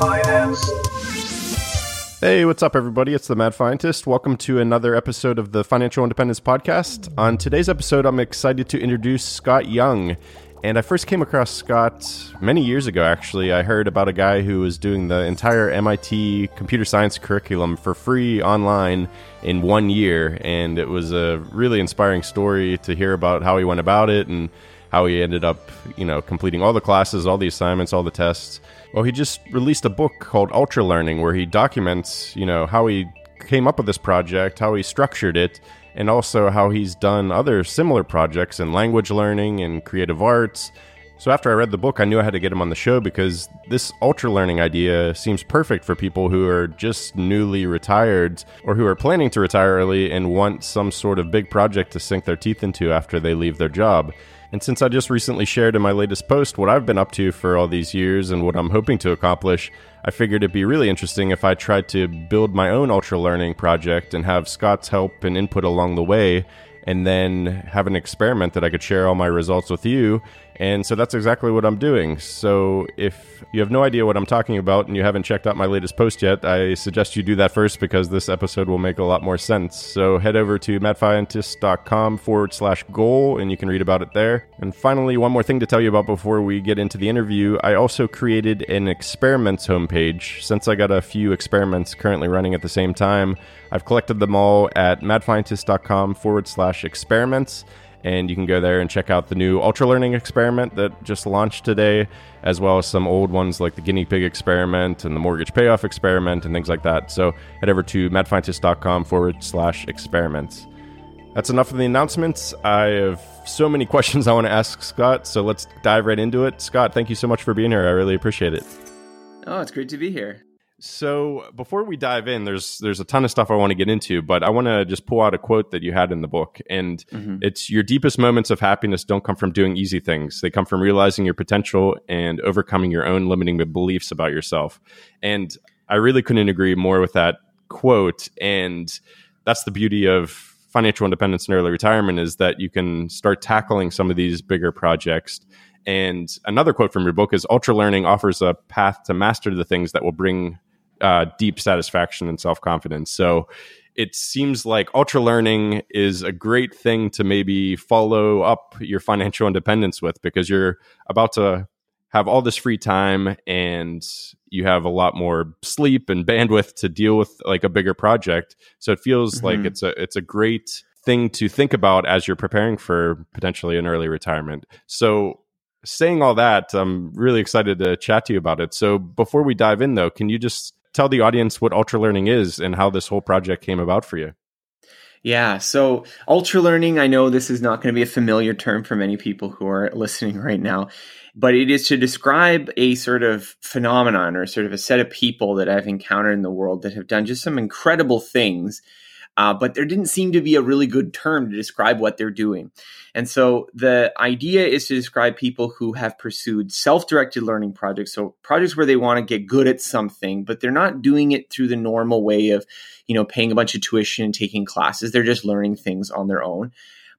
Finance. Hey, what's up, everybody? It's the Mad Fientist. Welcome to another episode of the Financial Independence Podcast. On today's episode, I'm excited to introduce Scott Young. And I first came across Scott many years ago, actually. I heard about a guy who was doing the entire MIT computer science curriculum for free online in one year. And it was a really inspiring story to hear about how he went about it and how he ended up, you know, completing all the classes, all the assignments, all the tests. Well, he just released a book called Ultra Learning where he documents, you know, how he came up with this project, how he structured it, and also how he's done other similar projects in language learning and creative arts. So after I read the book, I knew I had to get him on the show because this ultra learning idea seems perfect for people who are just newly retired or who are planning to retire early and want some sort of big project to sink their teeth into after they leave their job. And since I just recently shared in my latest post what I've been up to for all these years and what I'm hoping to accomplish, I figured it'd be really interesting if I tried to build my own ultra learning project and have Scott's help and input along the way, and then have an experiment that I could share all my results with you and so that's exactly what I'm doing. So if you have no idea what I'm talking about and you haven't checked out my latest post yet, I suggest you do that first because this episode will make a lot more sense. So head over to madfientist.com forward slash goal and you can read about it there. And finally, one more thing to tell you about before we get into the interview. I also created an experiments homepage. Since I got a few experiments currently running at the same time, I've collected them all at madfientist.com forward slash experiments and you can go there and check out the new ultra learning experiment that just launched today as well as some old ones like the guinea pig experiment and the mortgage payoff experiment and things like that. So head over to madfientist.com forward slash experiments. That's enough of the announcements. I have so many questions i want to ask scott so let's dive right into it. Scott thank you so much for being here. I really appreciate it. Oh it's great to be here so before we dive in, there's there's a ton of stuff I want to get into, but I want to just pull out a quote that you had in the book, and mm-hmm. it's your deepest moments of happiness don't come from doing easy things; they come from realizing your potential and overcoming your own limiting beliefs about yourself. And I really couldn't agree more with that quote. And that's the beauty of financial independence and early retirement is that you can start tackling some of these bigger projects. And another quote from your book is Ultra Learning offers a path to master the things that will bring uh, deep satisfaction and self confidence. So it seems like ultra learning is a great thing to maybe follow up your financial independence with because you're about to have all this free time and you have a lot more sleep and bandwidth to deal with like a bigger project so it feels mm-hmm. like it's a it's a great thing to think about as you're preparing for potentially an early retirement so saying all that i'm really excited to chat to you about it so before we dive in though can you just tell the audience what ultra learning is and how this whole project came about for you. Yeah, so ultra learning, I know this is not going to be a familiar term for many people who are listening right now, but it is to describe a sort of phenomenon or sort of a set of people that I've encountered in the world that have done just some incredible things uh, but there didn't seem to be a really good term to describe what they're doing. And so the idea is to describe people who have pursued self directed learning projects. So projects where they want to get good at something, but they're not doing it through the normal way of, you know, paying a bunch of tuition and taking classes. They're just learning things on their own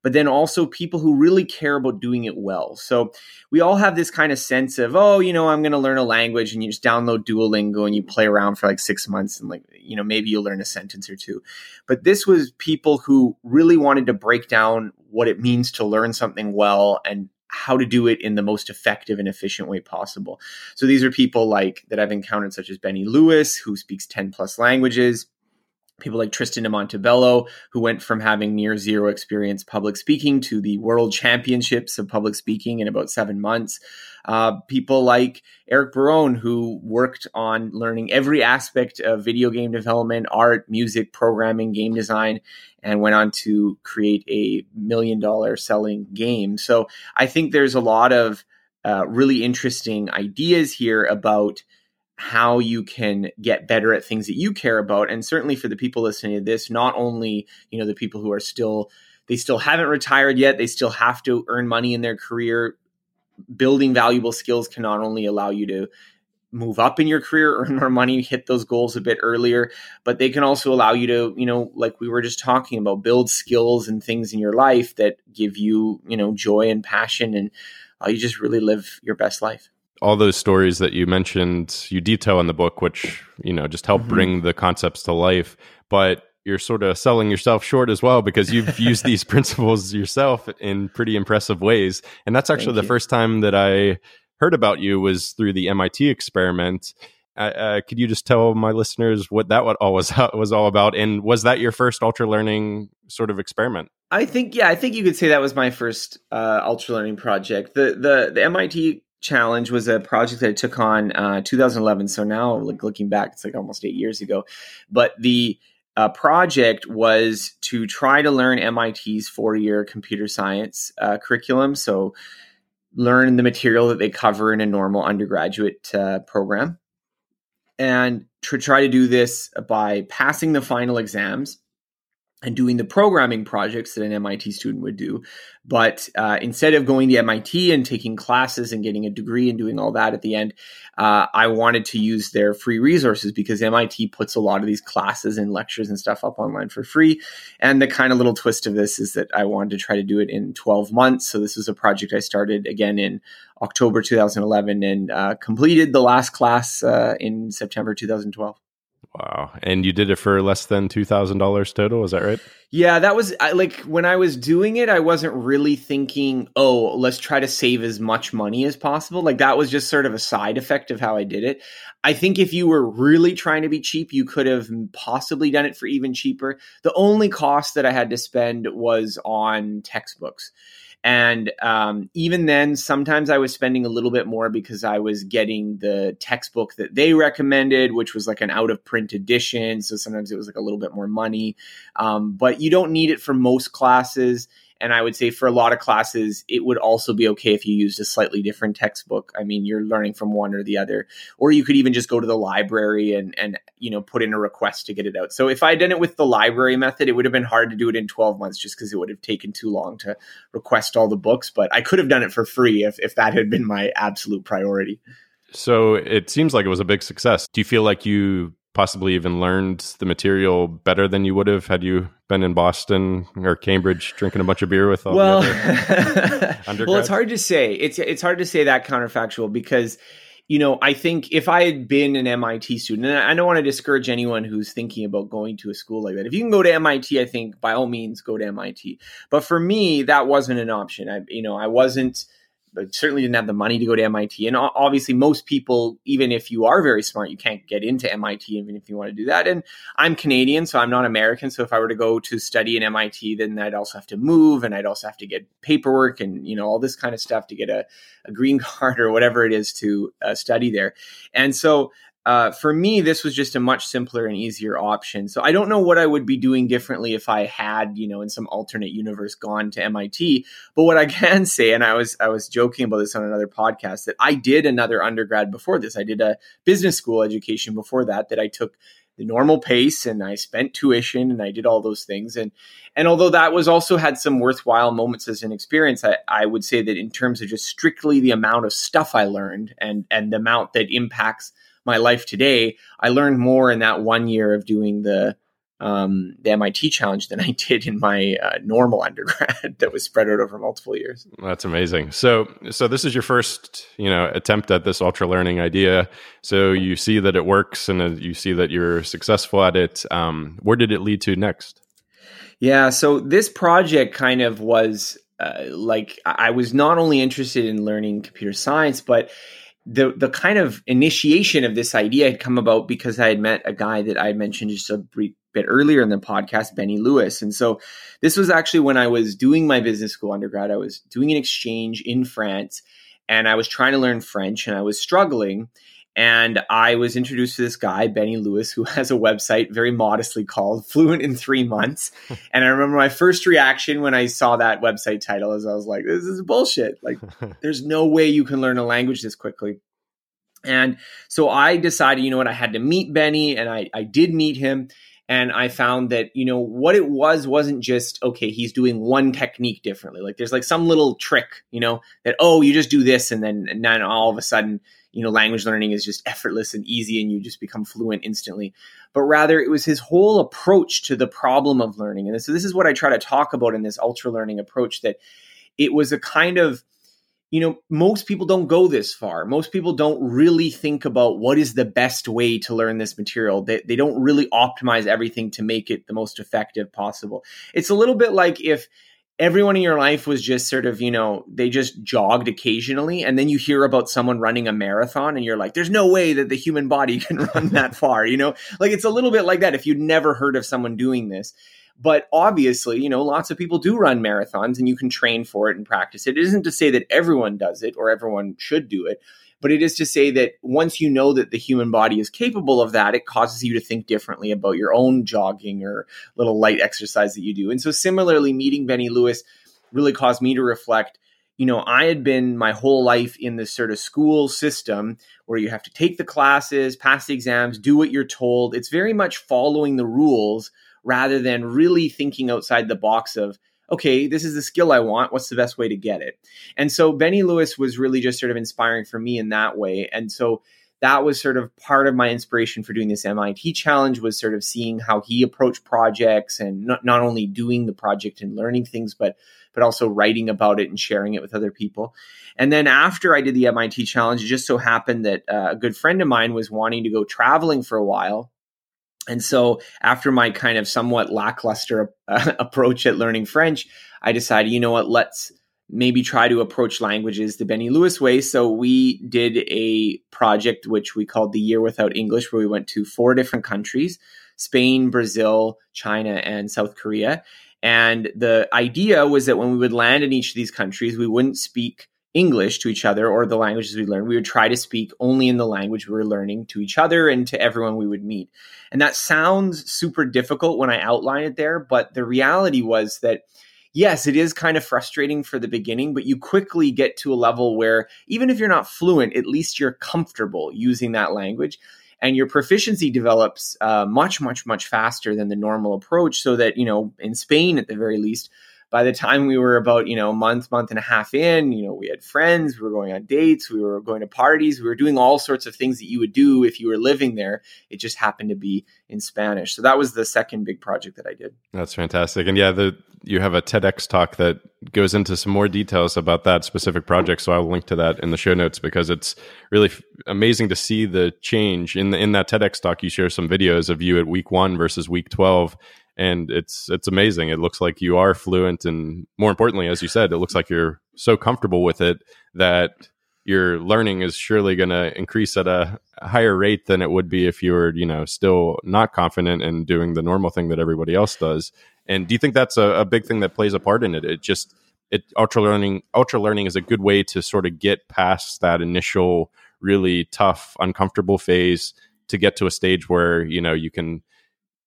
but then also people who really care about doing it well. So we all have this kind of sense of, oh, you know, I'm going to learn a language and you just download Duolingo and you play around for like six months and like, you know, maybe you'll learn a sentence or two. But this was people who really wanted to break down what it means to learn something well and how to do it in the most effective and efficient way possible. So these are people like that I've encountered, such as Benny Lewis, who speaks 10 plus languages people like Tristan de Montebello, who went from having near zero experience public speaking to the world championships of public speaking in about seven months. Uh, people like Eric Barone, who worked on learning every aspect of video game development, art, music, programming, game design, and went on to create a million dollar selling game. So I think there's a lot of uh, really interesting ideas here about how you can get better at things that you care about. And certainly for the people listening to this not only you know the people who are still they still haven't retired yet they still have to earn money in their career. Building valuable skills can not only allow you to move up in your career earn more money hit those goals a bit earlier but they can also allow you to you know like we were just talking about build skills and things in your life that give you you know joy and passion. And uh, you just really live your best life all those stories that you mentioned, you detail in the book, which you know just help mm-hmm. bring the concepts to life. But you're sort of selling yourself short as well because you've used these principles yourself in pretty impressive ways. And that's actually Thank the you. first time that I heard about you was through the MIT experiment. Uh, uh, could you just tell my listeners what that what all was was all about? And was that your first ultra learning sort of experiment? I think yeah, I think you could say that was my first uh, ultra learning project. The the the MIT challenge was a project that I took on uh, 2011. So now, like looking back, it's like almost eight years ago. But the uh, project was to try to learn MIT's four year computer science uh, curriculum. So learn the material that they cover in a normal undergraduate uh, program and to try to do this by passing the final exams and doing the programming projects that an MIT student would do. But uh, instead of going to MIT and taking classes and getting a degree and doing all that at the end, uh, I wanted to use their free resources because MIT puts a lot of these classes and lectures and stuff up online for free. And the kind of little twist of this is that I wanted to try to do it in 12 months. So this was a project I started again in October 2011 and uh, completed the last class uh, in September 2012. Wow. And you did it for less than $2,000 total, is that right? Yeah, that was I, like when I was doing it, I wasn't really thinking, "Oh, let's try to save as much money as possible." Like that was just sort of a side effect of how I did it. I think if you were really trying to be cheap, you could have possibly done it for even cheaper. The only cost that I had to spend was on textbooks. And um, even then, sometimes I was spending a little bit more because I was getting the textbook that they recommended, which was like an out of print edition. So sometimes it was like a little bit more money. Um, but you don't need it for most classes. And I would say for a lot of classes, it would also be okay if you used a slightly different textbook. I mean, you're learning from one or the other, or you could even just go to the library and and you know put in a request to get it out. So if I had done it with the library method, it would have been hard to do it in 12 months just because it would have taken too long to request all the books. But I could have done it for free if if that had been my absolute priority. So it seems like it was a big success. Do you feel like you possibly even learned the material better than you would have had you been in Boston or Cambridge drinking a bunch of beer with all well, the other well, it's hard to say. It's it's hard to say that counterfactual because you know, I think if I had been an MIT student, and I don't want to discourage anyone who's thinking about going to a school like that. If you can go to MIT, I think by all means go to MIT. But for me, that wasn't an option. I, you know, I wasn't certainly didn't have the money to go to MIT. And obviously, most people, even if you are very smart, you can't get into MIT, even if you want to do that. And I'm Canadian, so I'm not American. So if I were to go to study in MIT, then I'd also have to move and I'd also have to get paperwork and, you know, all this kind of stuff to get a, a green card or whatever it is to uh, study there. And so uh, for me, this was just a much simpler and easier option. So I don't know what I would be doing differently if I had, you know, in some alternate universe gone to MIT. But what I can say, and I was I was joking about this on another podcast, that I did another undergrad before this. I did a business school education before that. That I took the normal pace and I spent tuition and I did all those things. And and although that was also had some worthwhile moments as an experience, I, I would say that in terms of just strictly the amount of stuff I learned and and the amount that impacts my life today, I learned more in that one year of doing the um, the MIT challenge than I did in my uh, normal undergrad that was spread out over multiple years. That's amazing. So, so this is your first, you know, attempt at this ultra learning idea. So you see that it works, and uh, you see that you're successful at it. Um, where did it lead to next? Yeah. So this project kind of was uh, like I was not only interested in learning computer science, but the the kind of initiation of this idea had come about because I had met a guy that I mentioned just a brief bit earlier in the podcast, Benny Lewis. And so this was actually when I was doing my business school undergrad. I was doing an exchange in France and I was trying to learn French and I was struggling. And I was introduced to this guy, Benny Lewis, who has a website very modestly called Fluent in Three Months. and I remember my first reaction when I saw that website title is I was like, this is bullshit. Like, there's no way you can learn a language this quickly. And so I decided, you know what, I had to meet Benny, and I, I did meet him. And I found that, you know, what it was wasn't just, okay, he's doing one technique differently. Like there's like some little trick, you know, that, oh, you just do this, and then, and then all of a sudden, you know, language learning is just effortless and easy and you just become fluent instantly. But rather, it was his whole approach to the problem of learning. And so, this is what I try to talk about in this ultra learning approach that it was a kind of you know, most people don't go this far. Most people don't really think about what is the best way to learn this material. They, they don't really optimize everything to make it the most effective possible. It's a little bit like if everyone in your life was just sort of, you know, they just jogged occasionally and then you hear about someone running a marathon and you're like, there's no way that the human body can run that far, you know? Like it's a little bit like that if you'd never heard of someone doing this. But obviously, you know, lots of people do run marathons and you can train for it and practice it. It isn't to say that everyone does it or everyone should do it, but it is to say that once you know that the human body is capable of that, it causes you to think differently about your own jogging or little light exercise that you do. And so, similarly, meeting Benny Lewis really caused me to reflect you know, I had been my whole life in this sort of school system where you have to take the classes, pass the exams, do what you're told. It's very much following the rules rather than really thinking outside the box of, okay, this is the skill I want. What's the best way to get it? And so Benny Lewis was really just sort of inspiring for me in that way. And so that was sort of part of my inspiration for doing this MIT challenge was sort of seeing how he approached projects and not, not only doing the project and learning things, but but also writing about it and sharing it with other people. And then after I did the MIT challenge, it just so happened that uh, a good friend of mine was wanting to go traveling for a while and so, after my kind of somewhat lackluster uh, approach at learning French, I decided, you know what, let's maybe try to approach languages the Benny Lewis way. So, we did a project which we called the Year Without English, where we went to four different countries Spain, Brazil, China, and South Korea. And the idea was that when we would land in each of these countries, we wouldn't speak English to each other or the languages we learned. We would try to speak only in the language we were learning to each other and to everyone we would meet. And that sounds super difficult when I outline it there, but the reality was that yes, it is kind of frustrating for the beginning, but you quickly get to a level where even if you're not fluent, at least you're comfortable using that language. And your proficiency develops uh, much, much, much faster than the normal approach. So that, you know, in Spain at the very least, by the time we were about you know a month month and a half in you know we had friends we were going on dates we were going to parties we were doing all sorts of things that you would do if you were living there. It just happened to be in spanish. So that was the second big project that i did. That's fantastic. And yeah the you have a tedx talk that goes into some more details about that specific project. So i'll link to that in the show notes because it's really f- amazing to see the change. In the, in that tedx talk you share some videos of you at week one versus week 12 and it's it's amazing. It looks like you are fluent, and more importantly, as you said, it looks like you're so comfortable with it that your learning is surely going to increase at a higher rate than it would be if you were, you know, still not confident and doing the normal thing that everybody else does. And do you think that's a, a big thing that plays a part in it? It just it ultra learning ultra learning is a good way to sort of get past that initial really tough uncomfortable phase to get to a stage where you know you can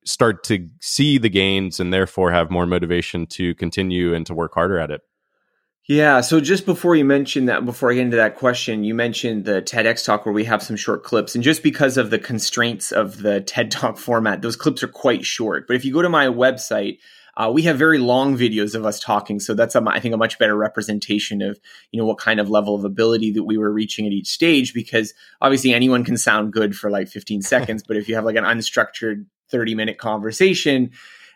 start to see the gains and therefore have more motivation to continue and to work harder at it. Yeah. So just before you mentioned that, before I get into that question, you mentioned the TEDx talk where we have some short clips. And just because of the constraints of the TED talk format, those clips are quite short. But if you go to my website, uh, we have very long videos of us talking, so that's a, I think a much better representation of you know what kind of level of ability that we were reaching at each stage. Because obviously anyone can sound good for like 15 seconds, but if you have like an unstructured 30 minute conversation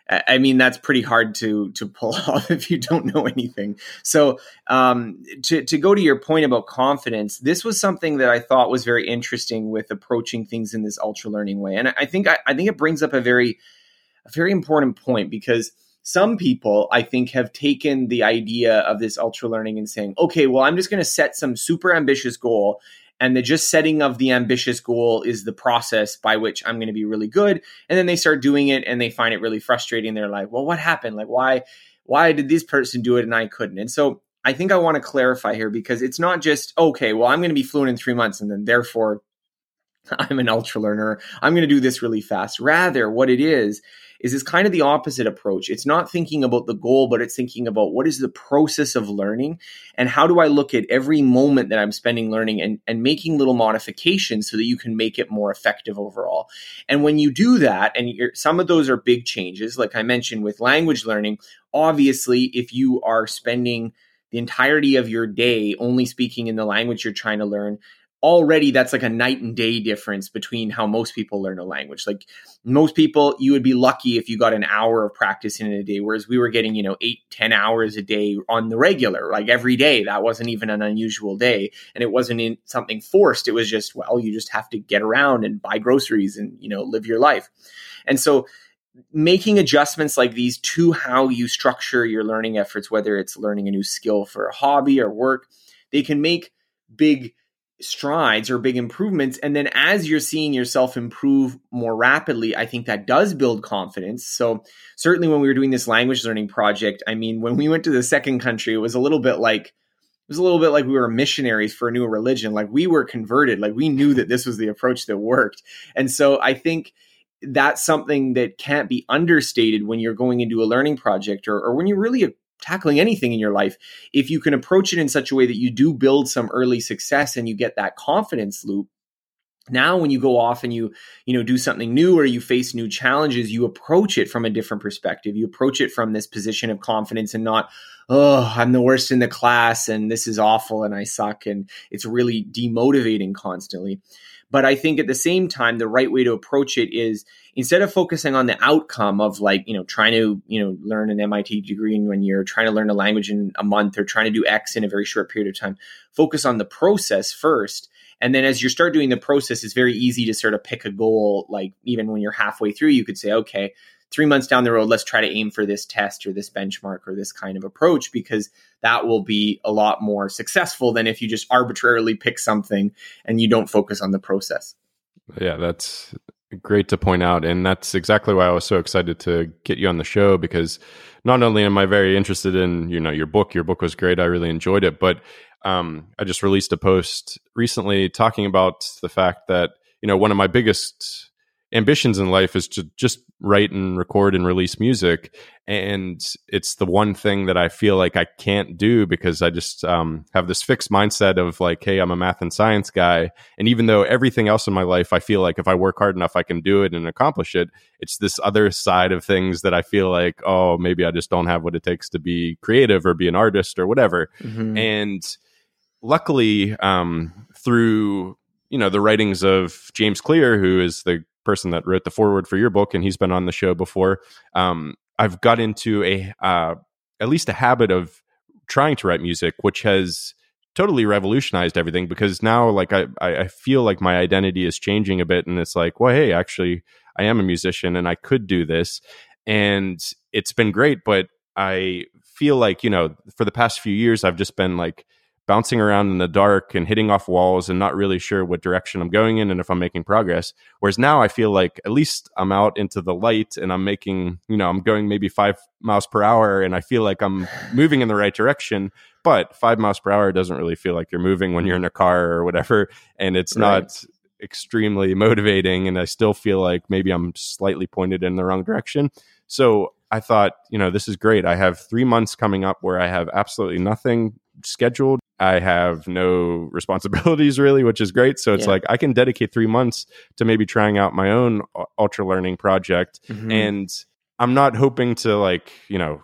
I mean that's pretty hard to to pull off if you don't know anything. So um, to to go to your point about confidence, this was something that I thought was very interesting with approaching things in this ultra learning way, and I think I, I think it brings up a very a very important point because some people I think have taken the idea of this ultra learning and saying, okay, well I'm just going to set some super ambitious goal and the just setting of the ambitious goal is the process by which I'm going to be really good. And then they start doing it and they find it really frustrating. They're like, well, what happened? Like, why, why did this person do it and I couldn't? And so I think I want to clarify here because it's not just, okay, well, I'm going to be fluent in three months and then therefore I'm an ultra learner. I'm going to do this really fast. Rather, what it is, is is kind of the opposite approach. It's not thinking about the goal, but it's thinking about what is the process of learning and how do I look at every moment that I'm spending learning and, and making little modifications so that you can make it more effective overall. And when you do that, and some of those are big changes, like I mentioned with language learning, obviously, if you are spending the entirety of your day only speaking in the language you're trying to learn, already that's like a night and day difference between how most people learn a language. Like most people, you would be lucky if you got an hour of practice in a day, whereas we were getting, you know, eight, ten hours a day on the regular, like every day. That wasn't even an unusual day. And it wasn't in something forced. It was just, well, you just have to get around and buy groceries and, you know, live your life. And so making adjustments like these to how you structure your learning efforts, whether it's learning a new skill for a hobby or work, they can make big strides or big improvements. And then as you're seeing yourself improve more rapidly i think that does build confidence. So certainly when we were doing this language learning project i mean when we went to the second country it was a little bit like it was a little bit like we were missionaries for a new religion. Like we were converted. Like we knew that this was the approach that worked. And so i think that's something that can't be understated when you're going into a learning project or, or when you're really tackling anything in your life, if you can approach it in such a way that you do build some early success and you get that confidence loop, now when you go off and you you know do something new or you face new challenges you approach it from a different perspective. You approach it from this position of confidence and not oh i'm the worst in the class and this is awful and i suck and it's really demotivating constantly but I think at the same time, the right way to approach it is instead of focusing on the outcome of like, you know, trying to, you know, learn an MIT degree in one year, trying to learn a language in a month, or trying to do X in a very short period of time, focus on the process first. And then as you start doing the process, it's very easy to sort of pick a goal. Like even when you're halfway through, you could say, okay, three months down the road, let's try to aim for this test or this benchmark or this kind of approach because that will be a lot more successful than if you just arbitrarily pick something and you don't focus on the process. Yeah, that's great to point out. And that's exactly why I was so excited to get you on the show because not only am I very interested in, you know, your book, your book was great. I really enjoyed it, but um, I just released a post recently talking about the fact that, you know, one of my biggest ambitions in life is to just write and record and release music. And it's the one thing that i feel like i can't do because i just um, have this fixed mindset of like hey i'm a math and science guy. And even though everything else in my life i feel like if i work hard enough i can do it and accomplish it. It's this other side of things that i feel like oh maybe i just don't have what it takes to be creative or be an artist or whatever. Mm-hmm. and luckily um, through you know the writings of James Clear, who is the person that wrote the foreword for your book, and he's been on the show before. Um, I've got into a uh, at least a habit of trying to write music, which has totally revolutionized everything because now like I, I feel like my identity is changing a bit and it's like well hey actually i am a musician and i could do this and it's been great but i feel like you know for the past few years i've just been like bouncing around in the dark and hitting off walls and not really sure what direction I'm going in and if I'm making progress. Whereas now I feel like at least I'm out into the light and I'm making, you know, I'm going maybe five miles per hour and I feel like I'm moving in the right direction. But five miles per hour doesn't really feel like you're moving when you're in a car or whatever. And it's right. not extremely motivating. And I still feel like maybe I'm slightly pointed in the wrong direction. So I thought, you know, this is great. I have three months coming up where I have absolutely nothing scheduled. I have no responsibilities really, which is great. So it's yeah. like I can dedicate three months to maybe trying out my own ultra learning project. Mm-hmm. And I'm not hoping to like, you know,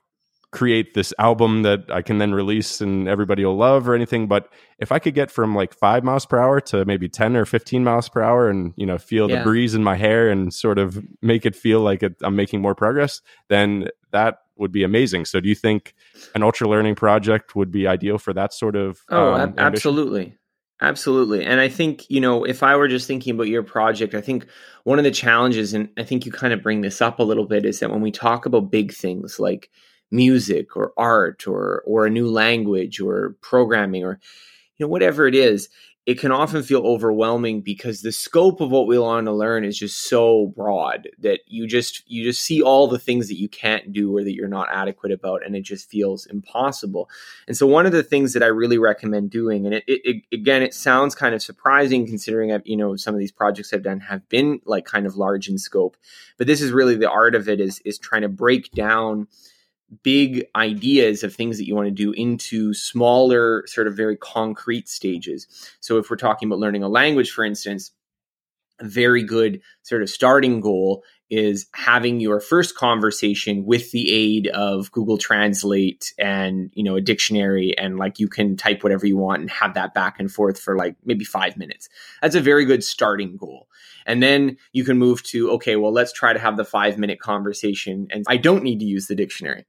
create this album that I can then release and everybody will love or anything. But if I could get from like five miles per hour to maybe 10 or 15 miles per hour and, you know, feel yeah. the breeze in my hair and sort of make it feel like it, I'm making more progress, then that would be amazing. So do you think an ultra learning project would be ideal for that sort of? Oh, um, ab- absolutely. Absolutely. And I think, you know, if I were just thinking about your project, I think one of the challenges, and I think you kind of bring this up a little bit, is that when we talk about big things like music or art or or a new language or programming or you know whatever it is it can often feel overwhelming because the scope of what we want to learn is just so broad that you just you just see all the things that you can't do or that you're not adequate about and it just feels impossible. And so one of the things that i really recommend doing and it, it, it again it sounds kind of surprising considering that you know some of these projects i've done have been like kind of large in scope but this is really the art of it is is trying to break down big ideas of things that you want to do into smaller, sort of very concrete stages. So, if we're talking about learning a language, for instance, a very good sort of starting goal is having your first conversation with the aid of Google Translate and you know a dictionary and like you can type whatever you want and have that back and forth for like maybe 5 minutes. That's a very good starting goal. And then you can move to okay, well let's try to have the 5 minute conversation and I don't need to use the dictionary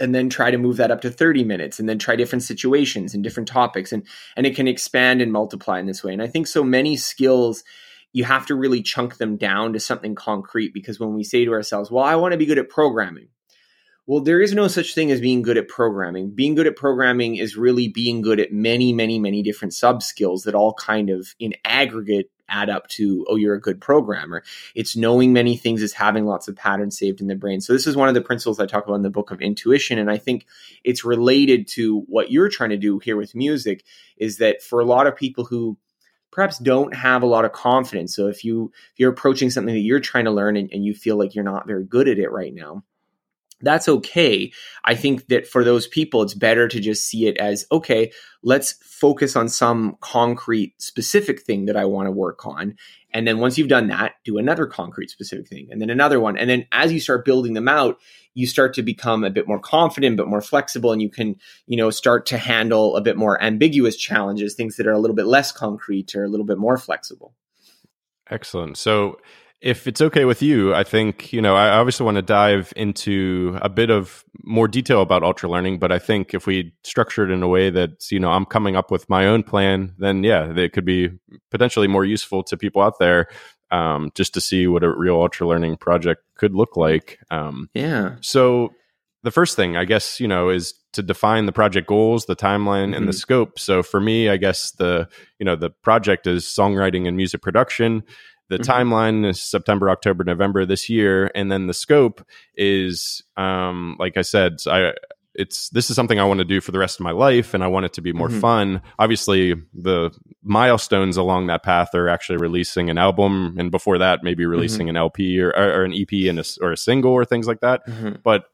and then try to move that up to 30 minutes and then try different situations and different topics and and it can expand and multiply in this way and i think so many skills you have to really chunk them down to something concrete because when we say to ourselves, well, I want to be good at programming. Well, there is no such thing as being good at programming. Being good at programming is really being good at many, many, many different sub skills that all kind of in aggregate add up to, oh, you're a good programmer. It's knowing many things, is having lots of patterns saved in the brain. So, this is one of the principles I talk about in the book of intuition. And I think it's related to what you're trying to do here with music is that for a lot of people who perhaps don't have a lot of confidence. So if you if you're approaching something that you're trying to learn and, and you feel like you're not very good at it right now, that's okay. I think that for those people, it's better to just see it as okay, let's focus on some concrete, specific thing that I want to work on. And then once you've done that, do another concrete, specific thing, and then another one. And then as you start building them out, you start to become a bit more confident, but more flexible, and you can, you know, start to handle a bit more ambiguous challenges, things that are a little bit less concrete or a little bit more flexible. Excellent. So if it's okay with you, I think, you know, I obviously want to dive into a bit of more detail about ultra learning, but I think if we structure it in a way that, you know, I'm coming up with my own plan, then yeah, it could be potentially more useful to people out there um, just to see what a real ultra learning project could look like. Um, yeah. So the first thing, I guess, you know, is to define the project goals, the timeline, mm-hmm. and the mm-hmm. scope. So for me, I guess the, you know, the project is songwriting and music production the mm-hmm. timeline is September, October, November this year, and then the scope is, um, like I said, I it's this is something I want to do for the rest of my life, and I want it to be more mm-hmm. fun. Obviously, the milestones along that path are actually releasing an album, and before that, maybe mm-hmm. releasing mm-hmm. an LP or, or, an EP and a, or a single or things like that. Mm-hmm. But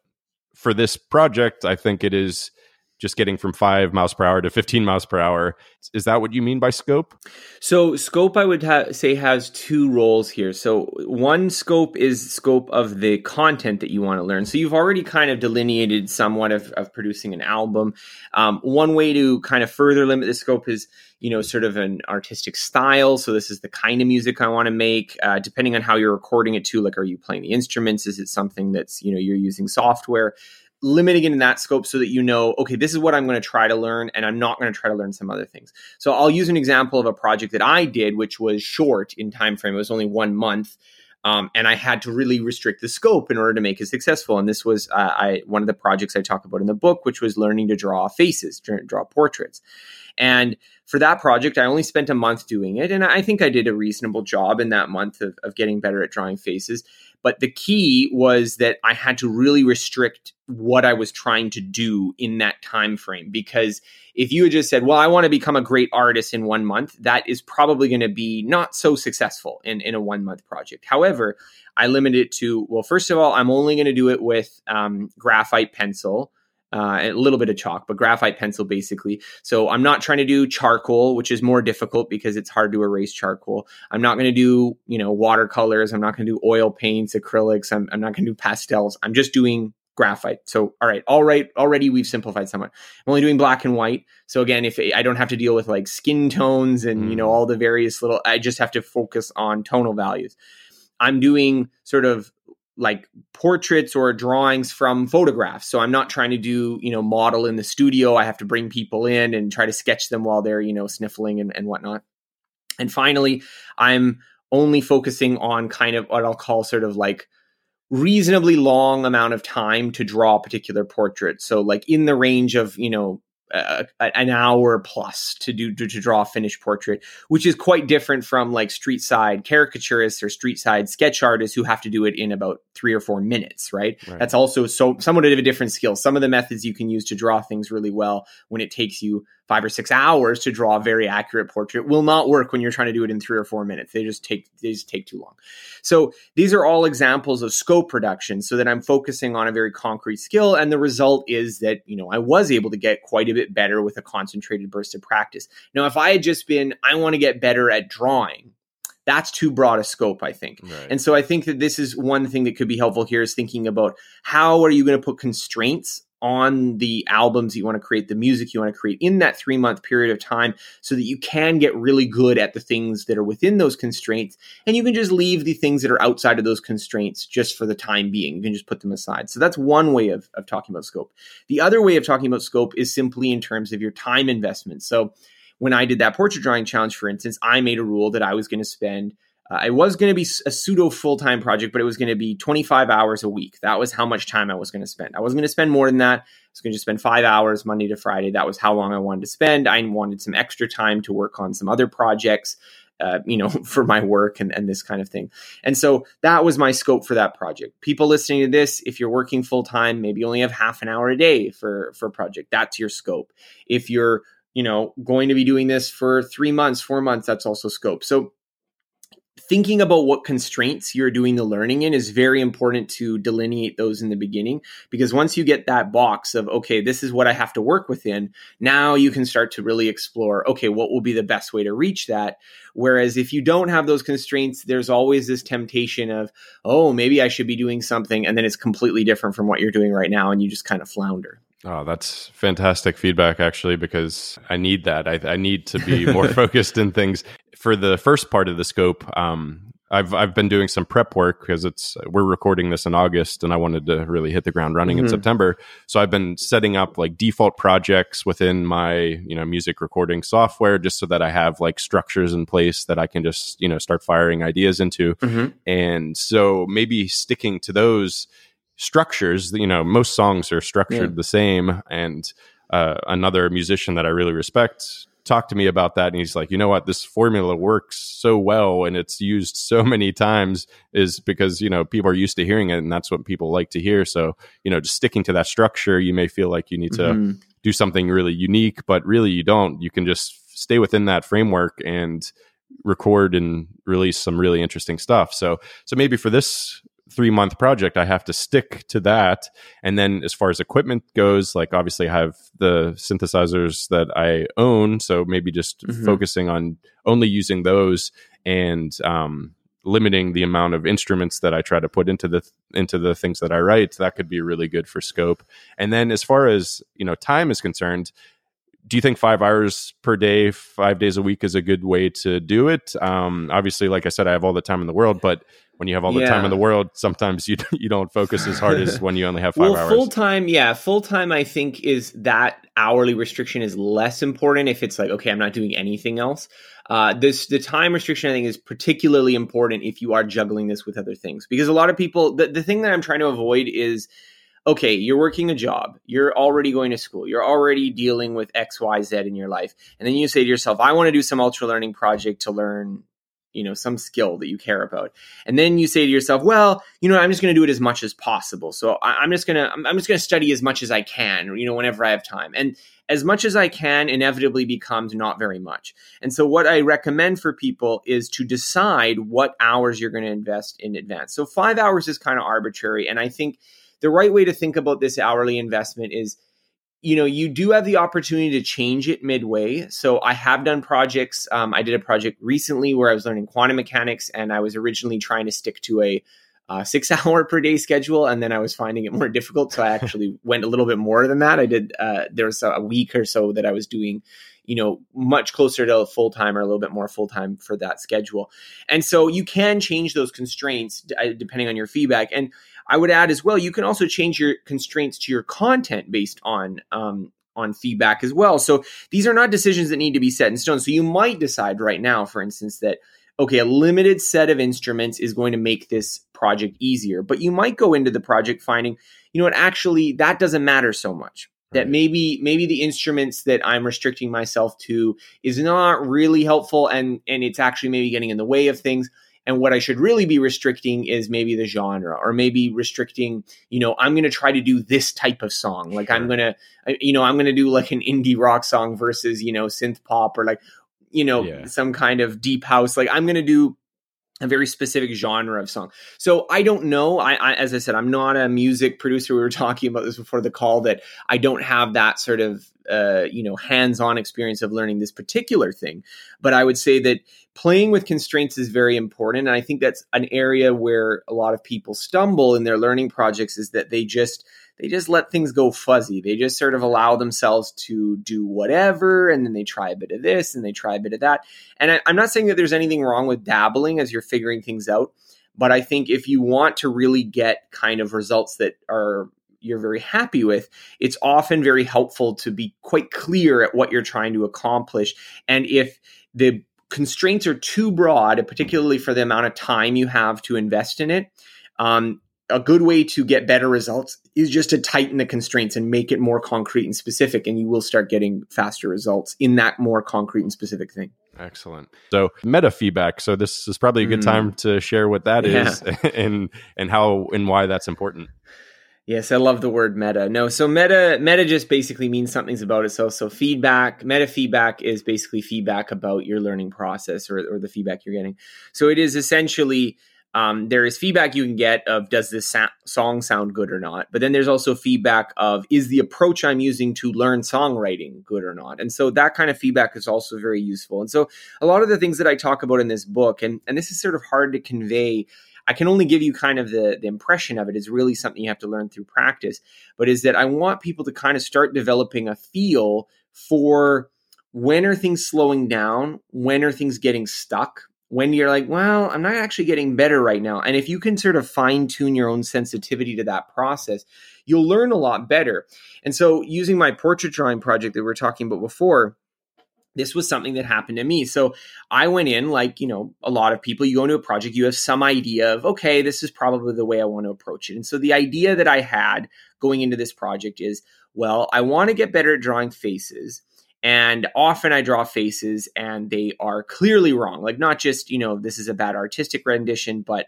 for this project, I think it is just getting from five miles per hour to 15 miles per hour. Is that what you mean by scope? So, scope, I would ha- say, has two roles here. So, one scope is scope of the content that you want to learn. So, you've already kind of delineated somewhat of, of producing an album. Um, one way to kind of further limit the scope is, you know, sort of an artistic style. So, this is the kind of music I want to make. Uh, depending on how you're recording it, too, like, are you playing the instruments? Is it something that's, you know, you're using software? Limiting it in that scope so that you know, okay, this is what I'm going to try to learn, and I'm not going to try to learn some other things. So I'll use an example of a project that I did, which was short in time frame. It was only one month. Um, and I had to really restrict the scope in order to make it successful. And this was uh, I, one of the projects I talk about in the book, which was learning to draw faces, draw portraits. And for that project, I only spent a month doing it. And I think I did a reasonable job in that month of, of getting better at drawing faces. But the key was that I had to really restrict what I was trying to do in that time frame because if you had just said, "Well, I want to become a great artist in 1 month," that is probably going to be not so successful in in a 1 month project. However, I limited it to, well, first of all, I'm only going to do it with um, graphite pencil uh, a little bit of chalk, but graphite pencil basically. So I'm not trying to do charcoal, which is more difficult because it's hard to erase charcoal. I'm not going to do, you know, watercolors. I'm not going to do oil paints, acrylics. I'm, I'm not going to do pastels. I'm just doing graphite. So, all right, all right, already we've simplified somewhat. I'm only doing black and white. So again, if I don't have to deal with like skin tones and, mm. you know, mm. all the various little, I just have to focus on tonal values. I'm doing sort of like portraits or drawings from photographs. So I'm not trying to do, you know, model in the studio. I have to bring people in and try to sketch them while they're, you know, sniffling and, and whatnot. And finally, I'm only focusing on kind of what I'll call sort of like reasonably long amount of time to draw a particular portrait. So like in the range of, you know, uh, an hour plus to do to, to, draw a finished portrait, which is quite different from like street side caricaturists or street side sketch artists who have to do it in about three or four minutes. Right? right. That's also so somewhat of a different skill. Some of the methods you can use to draw things really well when it takes you five or six hours to draw a very accurate portrait will not work when you're trying to do it in three or four minutes. They just take they just take too long. So these are all examples of scope reduction so that I'm focusing on a very concrete skill. And the result is that, you know, I was able to get quite a bit better with a concentrated burst of practice. Now, if I had just been, I want to get better at drawing, that's too broad a scope, I think. Right. And so I think that this is one thing that could be helpful here is thinking about how are you going to put constraints on the albums you want to create, the music you want to create in that three month period of time so that you can get really good at the things that are within those constraints. And you can just leave the things that are outside of those constraints just for the time being. You can just put them aside. So that's one way of, of talking about scope. The other way of talking about scope is simply in terms of your time investment. So when I did that portrait drawing challenge, for instance, I made a rule that I was going to spend uh, it was going to be a pseudo full time project, but it was going to be 25 hours a week. That was how much time I was going to spend. I wasn't going to spend more than that. I was going to spend five hours Monday to Friday. That was how long I wanted to spend. I wanted some extra time to work on some other projects, uh, you know, for my work and, and this kind of thing. And so that was my scope for that project. People listening to this, if you're working full time, maybe you only have half an hour a day for, for a project. That's your scope. If you're, you know, going to be doing this for three months, four months, that's also scope. So thinking about what constraints you're doing the learning in is very important to delineate those in the beginning because once you get that box of okay this is what i have to work within now you can start to really explore okay what will be the best way to reach that? Whereas if you don't have those constraints there's always this temptation of oh maybe i should be doing something and then it's completely different from what you're doing right now and you just kind of flounder Oh, that's fantastic feedback, actually, because I need that. I, I need to be more focused in things. For the first part of the scope, um, I've I've been doing some prep work because it's we're recording this in August, and I wanted to really hit the ground running mm-hmm. in September. So I've been setting up like default projects within my you know music recording software, just so that I have like structures in place that I can just you know start firing ideas into. Mm-hmm. And so maybe sticking to those structures you know most songs are structured yeah. the same. And uh, another musician that i really respect talked to me about that and he's like you know what? This formula works so well and it's used so many times is because you know people are used to hearing it and that's what people like to hear. So you know just sticking to that structure you may feel like you need to mm-hmm. do something really unique but really you don't. You can just stay within that framework and record and release some really interesting stuff. So so maybe for this three month project, I have to stick to that. And then as far as equipment goes, like obviously I have the synthesizers that I own. So maybe just mm-hmm. focusing on only using those and um, limiting the amount of instruments that I try to put into the into the things that I write. That could be really good for scope. And then as far as you know, time is concerned. Do you think five hours per day, five days a week is a good way to do it? Um, obviously, like I said, I have all the time in the world, but when you have all the yeah. time in the world, sometimes you you don't focus as hard as when you only have five well, hours. Full time, yeah, full time. I think is that hourly restriction is less important if it's like okay, I'm not doing anything else. Uh, this the time restriction I think is particularly important if you are juggling this with other things because a lot of people the, the thing that I'm trying to avoid is okay, you're working a job, you're already going to school, you're already dealing with X, Y, Z in your life. And then you say to yourself, I want to do some ultra learning project to learn you know some skill that you care about. And then you say to yourself well you know i'm just going to do it as much as possible. So I, am just going to i'm just going to study as much as i can you know whenever i have time. And as much as i can inevitably becomes not very much. And so what i recommend for people is to decide what hours you're going to invest in advance. So five hours is kind of arbitrary. And i think the right way to think about this hourly investment is you know you do have the opportunity to change it midway. So i have done projects um, i did a project recently where i was learning quantum mechanics and i was originally trying to stick to a uh, six hour per day schedule and then i was finding it more difficult. So i actually went a little bit more than that. I did uh, there was a week or so that i was doing you know much closer to a full time or a little bit more full time for that schedule. And so you can change those constraints uh, depending on your feedback. And I would add as well, you can also change your constraints to your content based on um, on feedback as well. So these are not decisions that need to be set in stone. So you might decide right now, for instance, that okay, a limited set of instruments is going to make this project easier. But you might go into the project finding, you know what, actually that doesn't matter so much. Right. That maybe maybe the instruments that I'm restricting myself to is not really helpful and and it's actually maybe getting in the way of things. And what I should really be restricting is maybe the genre or maybe restricting, you know, I'm going to try to do this type of song. Like. I'm going to, you know, I'm going to do like an indie rock song versus, you know, synth pop or like, you know, yeah. some kind of deep house. Like I'm going to do a very specific genre of song. So I don't know. I, I, as I said, I'm not a music producer. We were talking about this before the call that I don't have that sort of uh, you know hands-on experience of learning this particular thing but i would say that playing with constraints is very important and i think that's an area where a lot of people stumble in their learning projects is that they just they just let things go fuzzy they just sort of allow themselves to do whatever and then they try a bit of this and they try a bit of that and I, i'm not saying that there's anything wrong with dabbling as you're figuring things out but I think if you want to really get kind of results that are you're very happy with, it's often very helpful to be quite clear at what you're trying to accomplish. And if the constraints are too broad, particularly for the amount of time you have to invest in it, um, a good way to get better results is just to tighten the constraints and make it more concrete and specific, and you will start getting faster results in that more concrete and specific thing. Excellent. So meta feedback. So this is probably a good mm. time to share what that yeah. is and and how and why that's important. Yes, I love the word meta. No, so meta meta just basically means something's about itself. So feedback, meta feedback is basically feedback about your learning process or, or the feedback you're getting. So it is essentially um, there is feedback you can get of does this sa- song sound good or not but then there's also feedback of is the approach i'm using to learn songwriting good or not? And so that kind of feedback is also very useful. And so a lot of the things that i talk about in this book and, and this is sort of hard to convey i can only give you kind of the, the impression of it. Is really something you have to learn through practice. But is that i want people to kind of start developing a feel for when are things slowing down when are things getting stuck when you're like, well, I'm not actually getting better right now. And if you can sort of fine tune your own sensitivity to that process, you'll learn a lot better. And so, using my portrait drawing project that we were talking about before, this was something that happened to me. So I went in like, you know, a lot of people, you go into a project, you have some idea of, okay, this is probably the way I want to approach it. And so the idea that I had going into this project is, well, I want to get better at drawing faces. And often I draw faces and they are clearly wrong. Like, not just, you know, this is a bad artistic rendition, but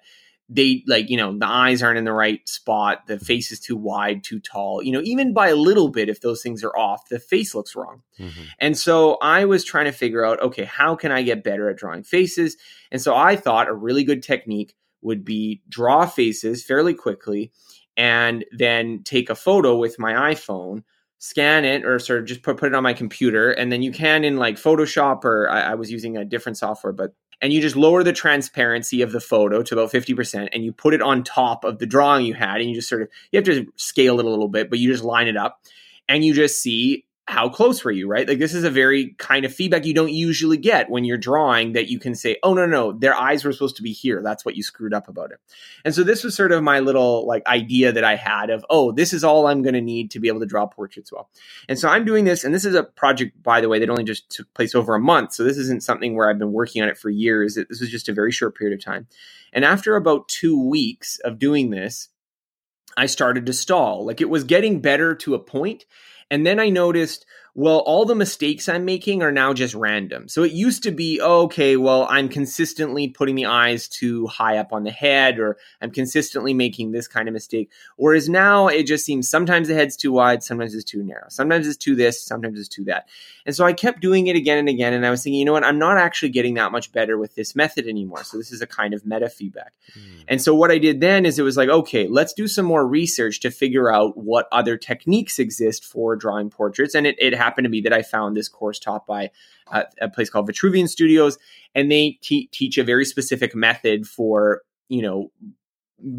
they like, you know, the eyes aren't in the right spot. The face is too wide, too tall. You know, even by a little bit, if those things are off, the face looks wrong. Mm-hmm. And so I was trying to figure out, okay, how can I get better at drawing faces? And so I thought a really good technique would be draw faces fairly quickly and then take a photo with my iPhone scan it or sort of just put, put it on my computer. And then you can in like photoshop or I, I, was using a different software but and you just lower the transparency of the photo to about 50% and you put it on top of the drawing you had and you just sort of you have to scale it a little bit but you just line it up and you just see how close were you, right? Like this is a very kind of feedback you don't usually get when you're drawing that you can say, oh no, no, their eyes were supposed to be here. That's what you screwed up about it. And so this was sort of my little like idea that I had of, oh, this is all I'm going to need to be able to draw portraits well. And so I'm doing this, and this is a project, by the way, that only just took place over a month. So this isn't something where I've been working on it for years. This was just a very short period of time. And after about two weeks of doing this, I started to stall. Like it was getting better to a point, and then I noticed, well, all the mistakes I'm making are now just random. So it used to be, oh, okay, well, I'm consistently putting the eyes too high up on the head, or I'm consistently making this kind of mistake. Whereas now it just seems sometimes the head's too wide, sometimes it's too narrow, sometimes it's too this, sometimes it's too that. And so I kept doing it again and again. And I was thinking, you know what? I'm not actually getting that much better with this method anymore. So this is a kind of meta feedback. Mm. And so what I did then is it was like, okay, let's do some more research to figure out what other techniques exist for drawing portraits. And it, it happened to be that I found this course taught by uh, a place called Vitruvian Studios. And they te- teach a very specific method for, you know,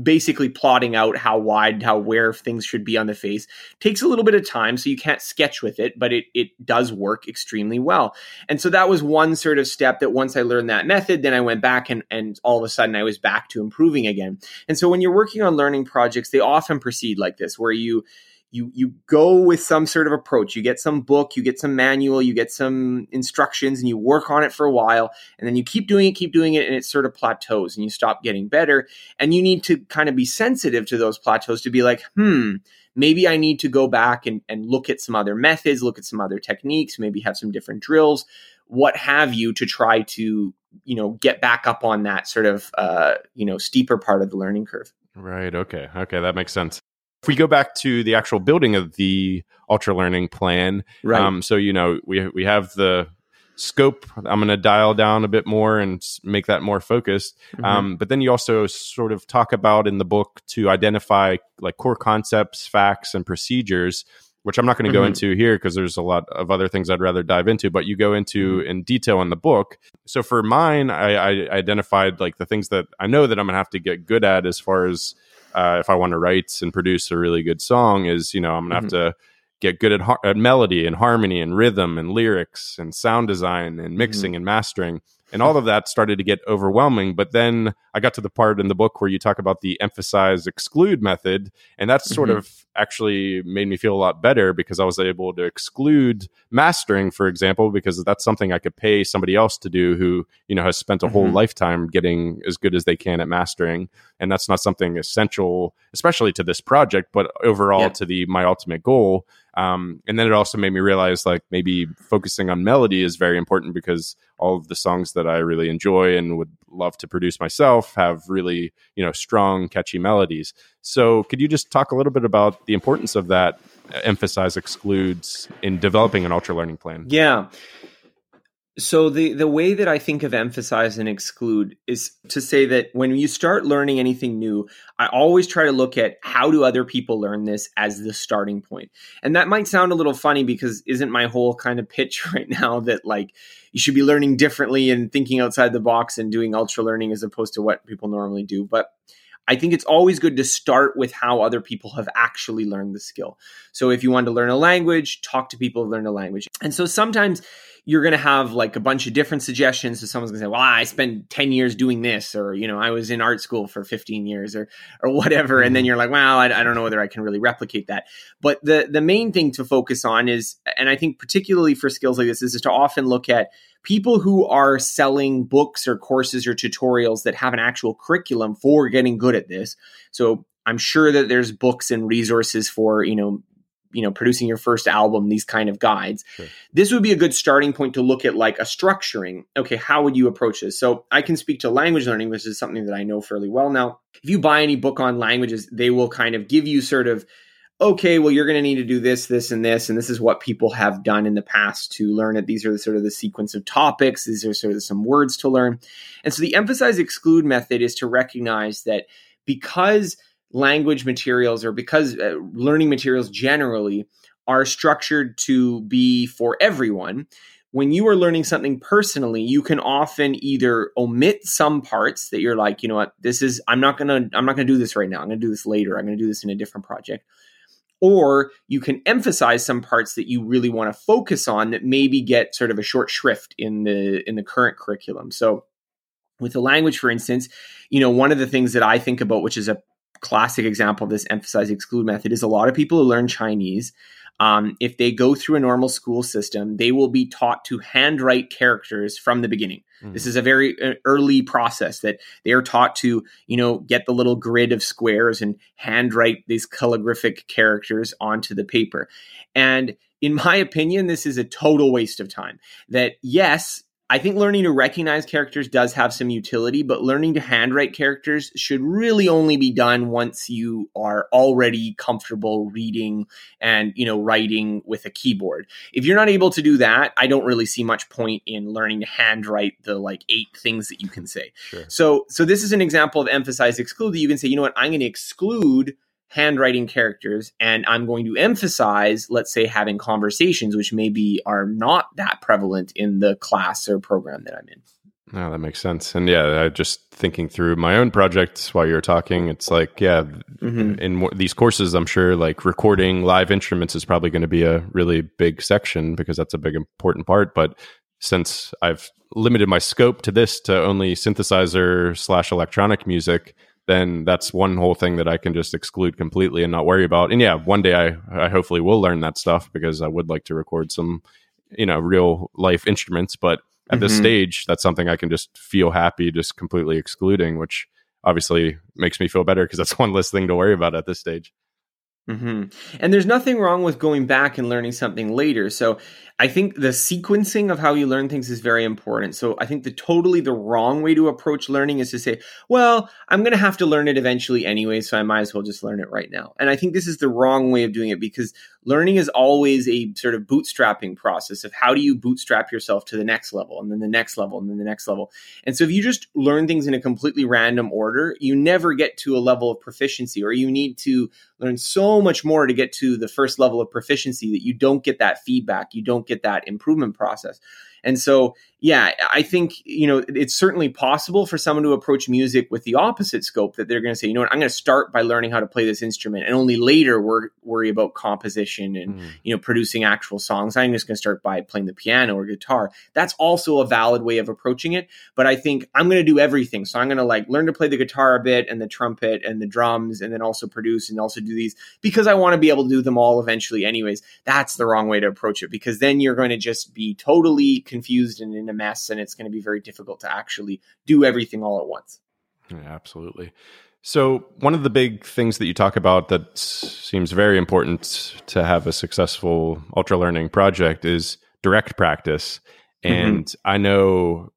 basically plotting out how wide, how where things should be on the face. Takes a little bit of time, so you can't sketch with it, but it it does work extremely well. And so that was one sort of step that once I learned that method, then I went back and and all of a sudden I was back to improving again. And so when you're working on learning projects, they often proceed like this, where you you you go with some sort of approach. You get some book you get some manual you get some instructions and you work on it for a while and then you keep doing it keep doing it and it sort of plateaus and you stop getting better. And you need to kind of be sensitive to those plateaus to be like hmm maybe i need to go back and, and look at some other methods look at some other techniques maybe have some different drills what have you to try to you know get back up on that sort of uh, you know steeper part of the learning curve. Right. Okay. Okay. That makes sense if we go back to the actual building of the ultra learning plan, right. Um, so you know we we have the scope. I'm going to dial down a bit more and make that more focused. Mm-hmm. Um, but then you also sort of talk about in the book to identify like core concepts, facts, and procedures. which I'm not going to go into here because there's a lot of other things I'd rather dive into, but you go into in detail in the book. So for mine, I, I identified like the things that I know that I'm going to have to get good at as far as uh, if I want to write and produce a really good song is, you know, I'm going to have to get good at, har- at melody and harmony and rhythm and lyrics and sound design and mixing and mastering. And all of that started to get overwhelming. But then I got to the part in the book where you talk about the emphasize exclude method. And that sort Mhm. of actually made me feel a lot better because I was able to exclude mastering, for example, because that's something I could pay somebody else to do who, you know, has spent a whole Mhm. lifetime getting as good as they can at mastering. And that's not something essential, especially to this project, but overall Yeah. to the my ultimate goal. Um, and then it also made me realize like maybe focusing on melody is very important because all of the songs that I really enjoy and would love to produce myself have really, you know, strong, catchy melodies. So could you just talk a little bit about the importance of that emphasize excludes in developing an ultra learning plan? Yeah. So the the way that I think of emphasize and exclude is to say that when you start learning anything new, I always try to look at how do other people learn this as the starting point. And that might sound a little funny because isn't my whole kind of pitch right now that like you should be learning differently and thinking outside the box and doing ultra learning as opposed to what people normally do. But I think it's always good to start with how other people have actually learned the skill. So if you want to learn a language, talk to people who learn a language. And so sometimes you're going to have like a bunch of different suggestions. So someone's going to say, "Well, I spent 10 years doing this," or you know, "I was in art school for 15 years," or or whatever. And then mm-hmm. you're like, "Well, I, I don't know whether I can really replicate that." But the the main thing to focus on is, and I think particularly for skills like this, is to often look at people who are selling books or courses or tutorials that have an actual curriculum for getting good at this. So I'm sure that there's books and resources for you know you know producing your first album these kind of guides Sure. this would be a good starting point to look at like a structuring okay how would you approach this so i can speak to language learning which is something that i know fairly well now if you buy any book on languages they will kind of give you sort of okay well you're going to need to do this this and this and this is what people have done in the past to learn it. These are the sort of the sequence of topics. These are sort of some words to learn. And so the emphasize exclude method is to recognize that because language materials or because uh, learning materials generally are structured to be for everyone when you are learning something personally you can often either omit some parts that you're like you know what? This is i'm not going to i'm not going to do this right now. I'm going to do this later. I'm going to do this in a different project or you can emphasize some parts that you really want to focus on that maybe get sort of a short shrift in the in the current curriculum so with the language for instance you know one of the things that i think about which is a classic example of this emphasize exclude method is a lot of people who learn Chinese. Um, if they go through a normal school system, they will be taught to handwrite characters from the beginning. This is a very uh, early process that they are taught to, you know, get the little grid of squares and handwrite these calligraphic characters onto the paper. And in my opinion, this is a total waste of time. That yes, I think learning to recognize characters does have some utility, but learning to handwrite characters should really only be done once you are already comfortable reading and, you know, writing with a keyboard. If you're not able to do that, I don't really see much point in learning to handwrite the like eight things that you can say. Sure. So so this is an example of emphasize exclude that you can say, you know what, I'm going to exclude handwriting characters and I'm going to emphasize, let's say, having conversations, which maybe are not that prevalent in the class or program that I'm in. No, that makes sense. And yeah, I just thinking through my own projects while you're talking, it's like, yeah, Mhm. in mo- these courses, I'm sure like recording live instruments is probably going to be a really big section because that's a big important part. But since I've limited my scope to this to only synthesizer slash electronic music, then that's one whole thing that I can just exclude completely and not worry about. And yeah, one day I, I hopefully will learn that stuff because I would like to record some, you know, real life instruments. But at this Mhm. stage, that's something I can just feel happy just completely excluding, which obviously makes me feel better because that's one less thing to worry about at this stage. Hmm And there's nothing wrong with going back and learning something later. So I think the sequencing of how you learn things is very important. So I think the totally the wrong way to approach learning is to say, well, I'm going to have to learn it eventually anyway, so I might as well just learn it right now. And I think this is the wrong way of doing it because learning is always a sort of bootstrapping process of how do you bootstrap yourself to the next level and then the next level and then the next level. And so if you just learn things in a completely random order, you never get to a level of proficiency or you need to learn so much more to get to the first level of proficiency that you don't get that feedback, you don't get that improvement process. And so, yeah, I think, you know, it's certainly possible for someone to approach music with the opposite scope that they're going to say, you know what, I'm going to start by learning how to play this instrument and only later wor- worry about composition and, mm. you know, producing actual songs. I'm just going to start by playing the piano or guitar. That's also a valid way of approaching it. But I think I'm going to do everything. So I'm going to like learn to play the guitar a bit and the trumpet and the drums and then also produce and also do these because I want to be able to do them all eventually, anyways. That's the wrong way to approach it because then you're going to just be totally confused and in a mess, and it's going to be very difficult to actually do everything all at once. Yeah, absolutely. So, one of the big things that you talk about that seems very important to have a successful ultra learning project is direct practice. Mm-hmm. And mm-hmm. I know,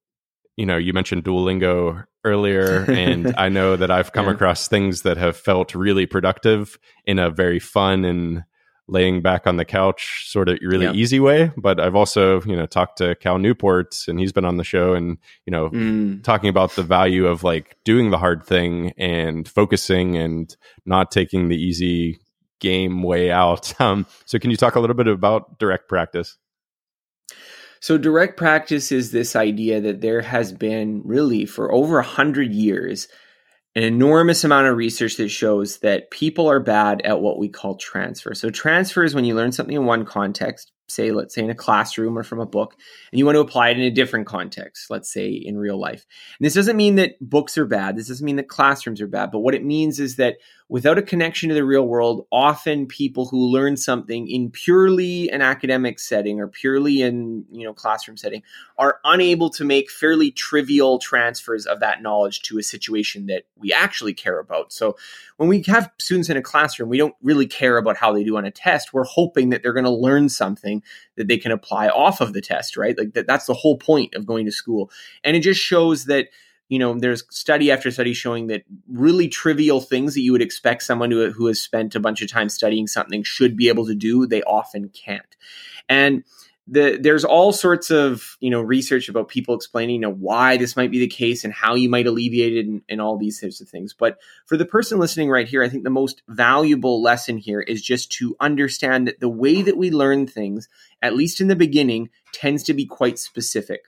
you know, you mentioned Duolingo earlier, and I know that I've come yeah. across things that have felt really productive in a very fun and laying back on the couch sort of really easy way but i've also you know talked to cal newport and he's been on the show and you know mm. talking about the value of like doing the hard thing and focusing and not taking the easy game way out. Um, so can you talk a little bit about direct practice? So direct practice is this idea that there has been really for over a hundred years an enormous amount of research that shows that people are bad at what we call transfer. So, transfer is when you learn something in one context, say, let's say in a classroom or from a book, and you want to apply it in a different context, let's say in real life. And this doesn't mean that books are bad. This doesn't mean that classrooms are bad. But what it means is that without a connection to the real world, often people who learn something in purely an academic setting or purely in, you know, classroom setting are unable to make fairly trivial transfers of that knowledge to a situation that we actually care about. So when we have students in a classroom, we don't really care about how they do on a test. We're hoping that they're going to learn something that they can apply off of the test, right? Like that, that's the whole point of going to school. And it just shows that you know, there's study after study showing that really trivial things that you would expect someone who, who has spent a bunch of time studying something should be able to do, they often can't. And the, there's all sorts of you know research about people explaining you know why this might be the case and how you might alleviate it and, and all these types of things but for the person listening right here i think the most valuable lesson here is just to understand that the way that we learn things at least in the beginning tends to be quite specific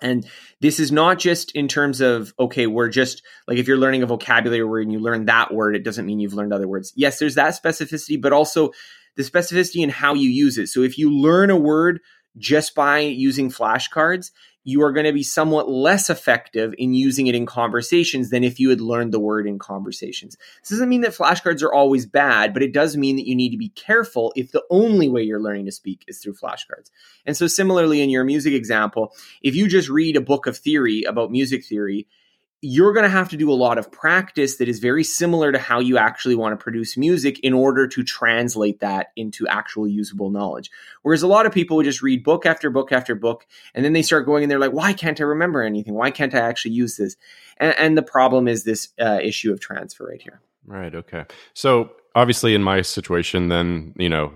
and this is not just in terms of, okay, we're just like if you're learning a vocabulary word and you learn that word, it doesn't mean you've learned other words. Yes, there's that specificity, but also the specificity in how you use it. So if you learn a word just by using flashcards, you are going to be somewhat less effective in using it in conversations than if you had learned the word in conversations. This doesn't mean that flashcards are always bad, but it does mean that you need to be careful if the only way you're learning to speak is through flashcards. And so, similarly, in your music example, if you just read a book of theory about music theory, you're going to have to do a lot of practice that is very similar to how you actually want to produce music in order to translate that into actual usable knowledge. Whereas a lot of people would just read book after book after book, and then they start going and they're like, why can't I remember anything? Why can't I actually use this? And, and the problem is this uh, issue of transfer right here. Right. Okay. So obviously, in my situation, then, you know,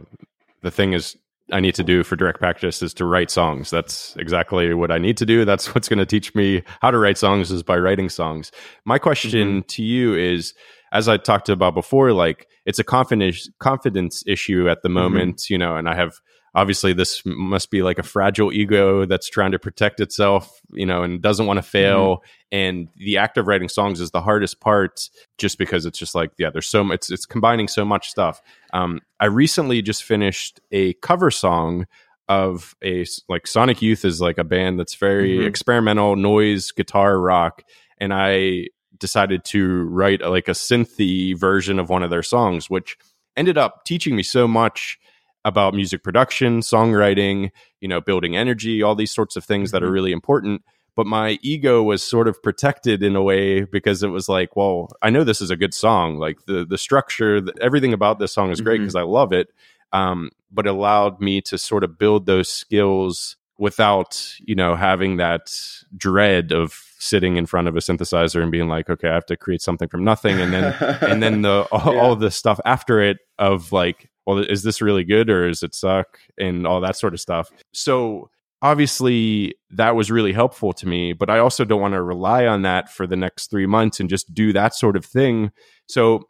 the thing is I need to do for direct practice is to write songs. That's exactly what I need to do. That's what's going to teach me how to write songs is by writing songs. My question mm-hmm. to you is as I talked about before, like it's a confidence confidence issue at the mm-hmm. moment, mm-hmm. you know, and I have obviously this must be like a fragile ego that's trying to protect itself you know and doesn't want to fail mm-hmm. and the act of writing songs is the hardest part just because it's just like yeah there's so much it's, it's combining so much stuff um, i recently just finished a cover song of a like sonic youth is like a band that's very mm-hmm. experimental noise guitar rock and i decided to write like a synthy version of one of their songs which ended up teaching me so much about music production, songwriting, you know, building energy, all these sorts of things mm-hmm. that are mm-hmm. really important. But my ego was sort of protected in a way because it was like, well, I know this is a good song. Like the the structure, the, everything about this song is great because mm-hmm. I love it. Um, but it allowed me to sort of build those skills without, you know, having that dread of sitting in front of a synthesizer and being like, okay, I have to create something from nothing, and then and then the all, yeah. all the stuff after it of like well, is this really good or is it suck and all that sort of stuff. So obviously that was really helpful to me, but I also don't want to rely on that for the next three months and just do that sort of thing. So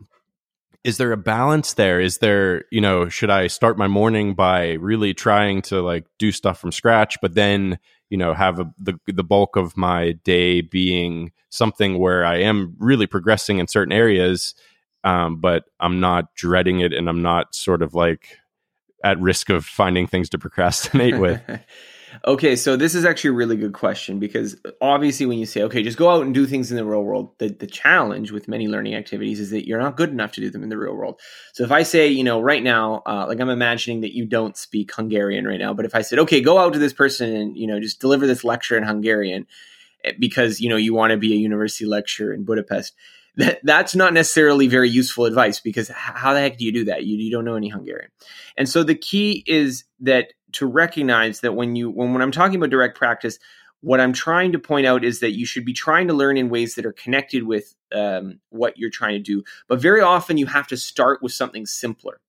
is there a balance there is there you know should i start my morning by really trying to like do stuff from scratch but then you know have a, the the bulk of my day being something where i am really progressing in certain areas um, but i'm not dreading it and i'm not sort of like at risk of finding things to procrastinate with Okay, so this is actually a really good question because obviously, when you say, okay, just go out and do things in the real world, the, the challenge with many learning activities is that you're not good enough to do them in the real world. So, if I say, you know, right now, uh, like I'm imagining that you don't speak Hungarian right now, but if I said, okay, go out to this person and, you know, just deliver this lecture in Hungarian eh, because, you know, you want to be a university lecturer in Budapest, that that's not necessarily very useful advice because how the heck do you do that? You, you don't know any Hungarian. And so the key is that to recognize that when you when, when I'm talking about direct practice, what I'm trying to point out is that you should be trying to learn in ways that are connected with um, what you're trying to do. But very often you have to start with something simpler.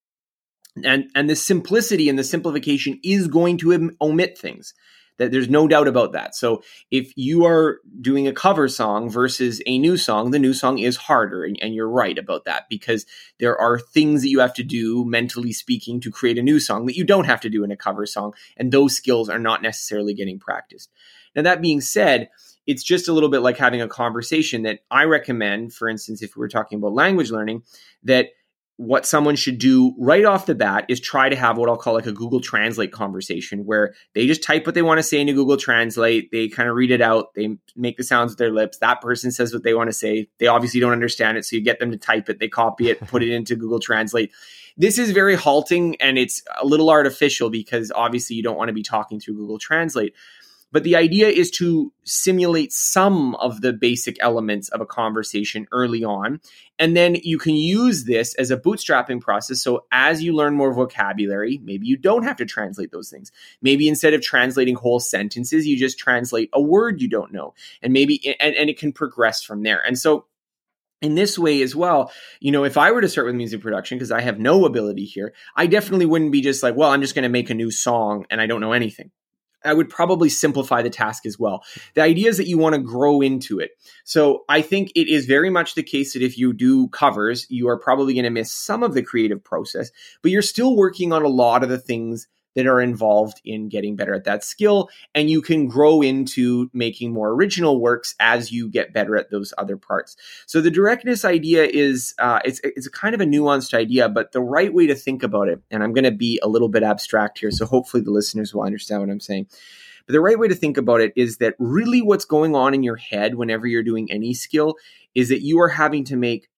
And, and the simplicity and the simplification is going to omit things that there's no doubt about that. So if you are doing a cover song versus a new song, the new song is harder. And, and, you're right about that because there are things that you have to do, mentally speaking, to create a new song that you don't have to do in a cover song. And those skills are not necessarily getting practiced. Now, that being said, it's just a little bit like having a conversation that I recommend, for instance, if we were talking about language learning, that what someone should do right off the bat is try to have what I'll call like a Google Translate conversation where they just type what they want to say into Google Translate. They kind of read it out. They make the sounds with their lips. That person says what they want to say. They obviously don't understand it. So you get them to type it. They copy it, put it into Google Translate. This is very halting and it's a little artificial because obviously you don't want to be talking through Google Translate. But the idea is to simulate some of the basic elements of a conversation early on. And then you can use this as a bootstrapping process. So as you learn more vocabulary, maybe you don't have to translate those things. Maybe instead of translating whole sentences, you just translate a word you don't know. And maybe, and, and it can progress from there. And so in this way as well, you know, if I were to start with music production, because I have no ability here, I definitely wouldn't be just like, well, I'm just going to make a new song and I don't know anything. I would probably simplify the task as well. The idea is that you want to grow into it. So I think it is very much the case that if you do covers, you are probably going to miss some of the creative process, but you're still working on a lot of the things that are involved in getting better at that skill. And you can grow into making more original works as you get better at those other parts. So the directness idea is, uh, it's, it's a kind of a nuanced idea, but the right way to think about it, and I'm going to be a little bit abstract here. So hopefully the listeners will understand what I'm saying. But the right way to think about it is that really what's going on in your head whenever you're doing any skill is that you are having to make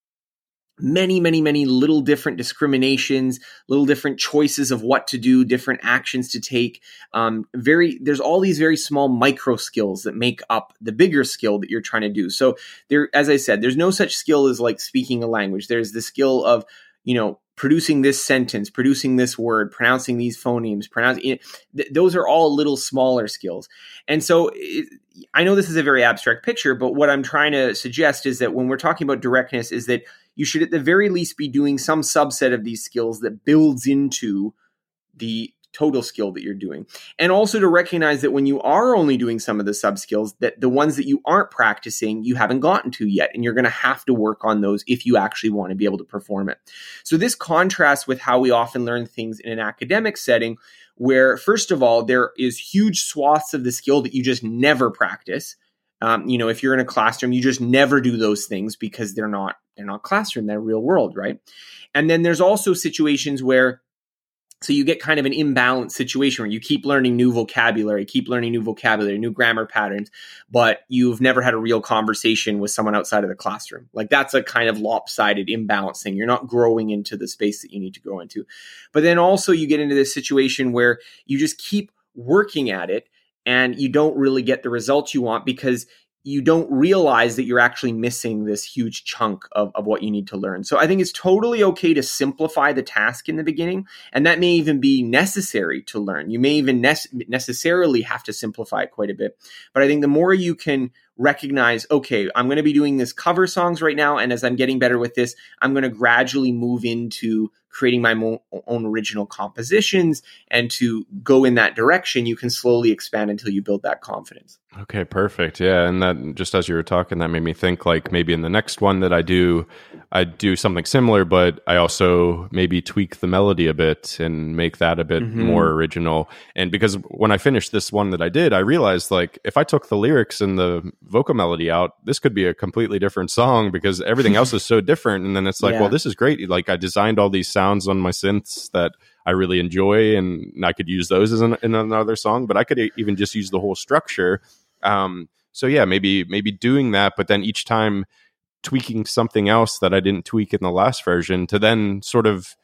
many, many, many little different discriminations, little different choices of what to do, different actions to take. Um, very, there's all these very small micro skills that make up the bigger skill that you're trying to do. So there, as I said, there's no such skill as like speaking a language. There's the skill of, you know, producing this sentence, producing this word, pronouncing these phonemes, pronouncing th- those are all little smaller skills. And so it, I know this is a very abstract picture, but what I'm trying to suggest is that when we're talking about directness is that you should at the very least be doing some subset of these skills that builds into the total skill that you're doing. And also to recognize that when you are only doing some of the sub skills, that the ones that you aren't practicing, you haven't gotten to yet. And you're going to have to work on those if you actually want to be able to perform it. So this contrasts with how we often learn things in an academic setting, where first of all, there is huge swaths of the skill that you just never practice. Um, you know, if you're in a classroom, you just never do those things because they're not they're not classroom, they're real world, right? And then there's also situations where so you get kind of an imbalanced situation where you keep learning new vocabulary, keep learning new vocabulary, new grammar patterns, but you've never had a real conversation with someone outside of the classroom. Like that's a kind of lopsided imbalance thing. You're not growing into the space that you need to grow into. But then also you get into this situation where you just keep working at it and you don't really get the results you want because you don't realize that you're actually missing this huge chunk of, of what you need to learn. So I think it's totally okay to simplify the task in the beginning, and that may even be necessary to learn. You may even ne- necessarily have to simplify it quite a bit. But I think the more you can recognize, okay, I'm going to be doing this cover songs right now. And as I'm getting better with this, I'm going to gradually move into creating my mo- own original compositions and to go in that direction. You can slowly expand until you build that confidence. Okay, perfect. Yeah. And that just as you were talking, that made me think like maybe in the next one that I do, I do something similar, but I also maybe tweak the melody a bit and make that a bit mm-hmm. more original. And because when I finished this one that I did, I realized like if I took the lyrics and the vocal melody out, this could be a completely different song because everything else is so different. And then it's like, yeah. well, this is great. Like I designed all these sounds on my synths that I really enjoy, and I could use those as an, in another song. But I could even just use the whole structure. Um, so yeah, maybe maybe doing that, but then each time tweaking something else that I didn't tweak in the last version to then sort of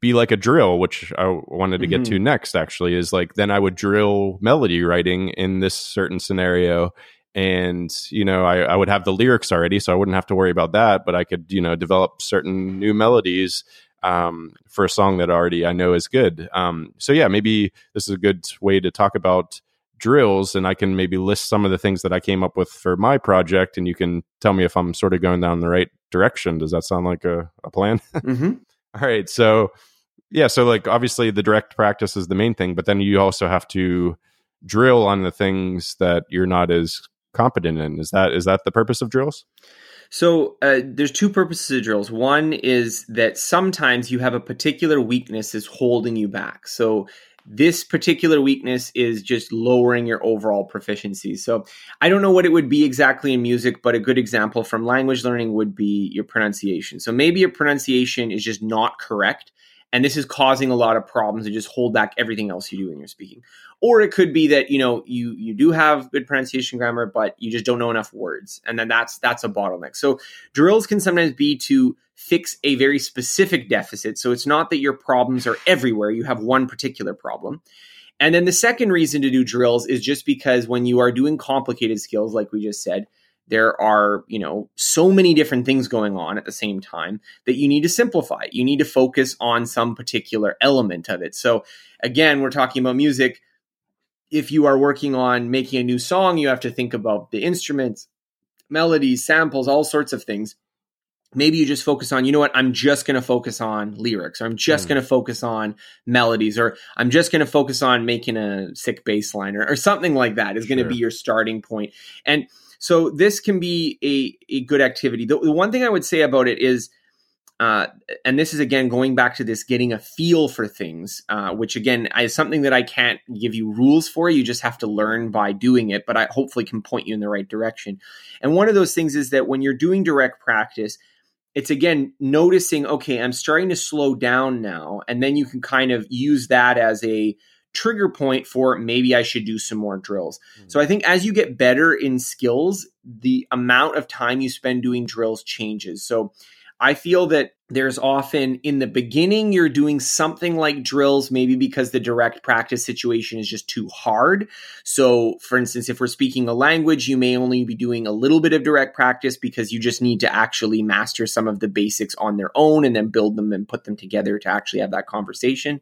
be like a drill, which I wanted to mm-hmm. get to mm-hmm. next actually, is like then I would drill melody writing in this certain scenario. And, you know, I, I would have the lyrics already, so I wouldn't have to worry about that, but I could, you know, develop certain new melodies um, for a song that already I know is good. Um, so yeah, maybe this is a good way to talk about drills and I can maybe list some of the things that I came up with for my project and you can tell me if I'm sort of going down the right direction. Does that sound like a, a plan? Mm-hmm. All right. So, yeah. So, like, obviously, the direct practice is the main thing, but then you also have to drill on the things that you're not as competent in. Is that is that the purpose of drills? So uh, there's two purposes of drills. One is that sometimes you have a particular weakness is holding you back. So this particular weakness is just lowering your overall proficiency. So I don't know what it would be exactly in music, but a good example from language learning would be your pronunciation. So maybe your pronunciation is just not correct. And this is causing a lot of problems to just hold back everything else you do when you're speaking. Or it could be that, you know, you you do have good pronunciation grammar, but you just don't know enough words. And then that's that's a bottleneck. So drills can sometimes be to fix a very specific deficit. So it's not that your problems are everywhere, you have one particular problem. And then the second reason to do drills is just because when you are doing complicated skills, like we just said, there are, you know, so many different things going on at the same time that you need to simplify. You need to focus on some particular element of it. So again, we're talking about music. If you are working on making a new song, you have to think about the instruments, melodies, samples, all sorts of things maybe you just focus on you know what i'm just going to focus on lyrics or i'm just mm. going to focus on melodies or i'm just going to focus on making a sick bass line or, or something like that is going to be your starting point and so this can be a, a good activity the, the one thing i would say about it is uh, and this is again going back to this getting a feel for things, uh, which again is something that I can't give you rules for. You just have to learn by doing it, but I hopefully can point you in the right direction. And one of those things is that when you're doing direct practice, it's again noticing okay i'm starting to slow down now and then you can kind of use that as a trigger point for maybe i should do some more drills. Mm-hmm. so i think as you get better in skills the amount of time you spend doing drills changes. So I feel that there's often in the beginning you're doing something like drills maybe because the direct practice situation is just too hard. So for instance if we're speaking a language you may only be doing a little bit of direct practice because you just need to actually master some of the basics on their own and then build them and put them together to actually have that conversation.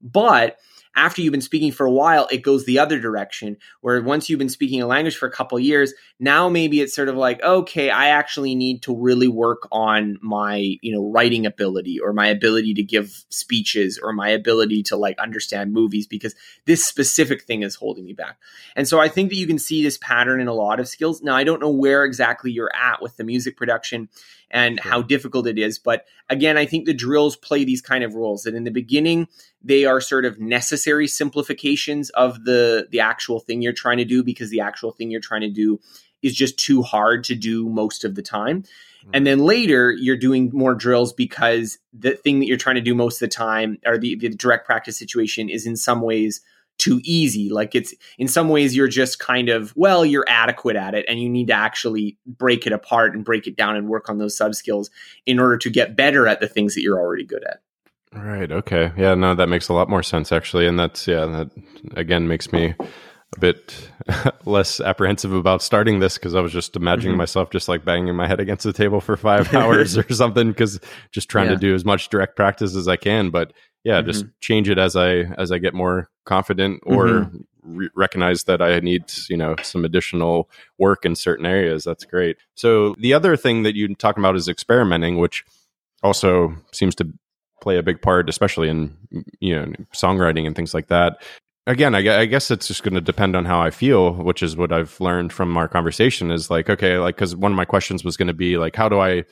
But after you've been speaking for a while, it goes the other direction. Where once you've been speaking a language for a couple years, now maybe it's sort of like, okay, I actually need to really work on my, you know, writing ability or my ability to give speeches or my ability to like understand movies because this specific thing is holding me back. And so I think that you can see this pattern in a lot of skills. Now, I don't know where exactly you're at with the music production and sure. how difficult it is. But again, I think the drills play these kind of roles that in the beginning, they are sort of necessary simplifications of the the actual thing you're trying to do because the actual thing you're trying to do is just too hard to do most of the time. Mm-hmm. And then later you're doing more drills because the thing that you're trying to do most of the time or the, the direct practice situation is in some ways too easy. Like it's in some ways you're just kind of, well, you're adequate at it and you need to actually break it apart and break it down and work on those sub skills in order to get better at the things that you're already good at. Right. Okay. Yeah, no, that makes a lot more sense actually. And that's, yeah, that again makes me a bit less apprehensive about starting this because I was just imagining mm-hmm. myself just like banging my head against the table for five hours or something because just trying yeah. to do as much direct practice as I can. But yeah, mm-hmm. just change it as I as I get more confident or mm-hmm. re- recognize that I need you know some additional work in certain areas. That's great. So the other thing that you talk about is experimenting, which also seems to play a big part, especially in you know songwriting and things like that. Again, I, I guess it's just going to depend on how I feel, which is what I've learned from our conversation. Is like okay, like because one of my questions was going to be like, how do I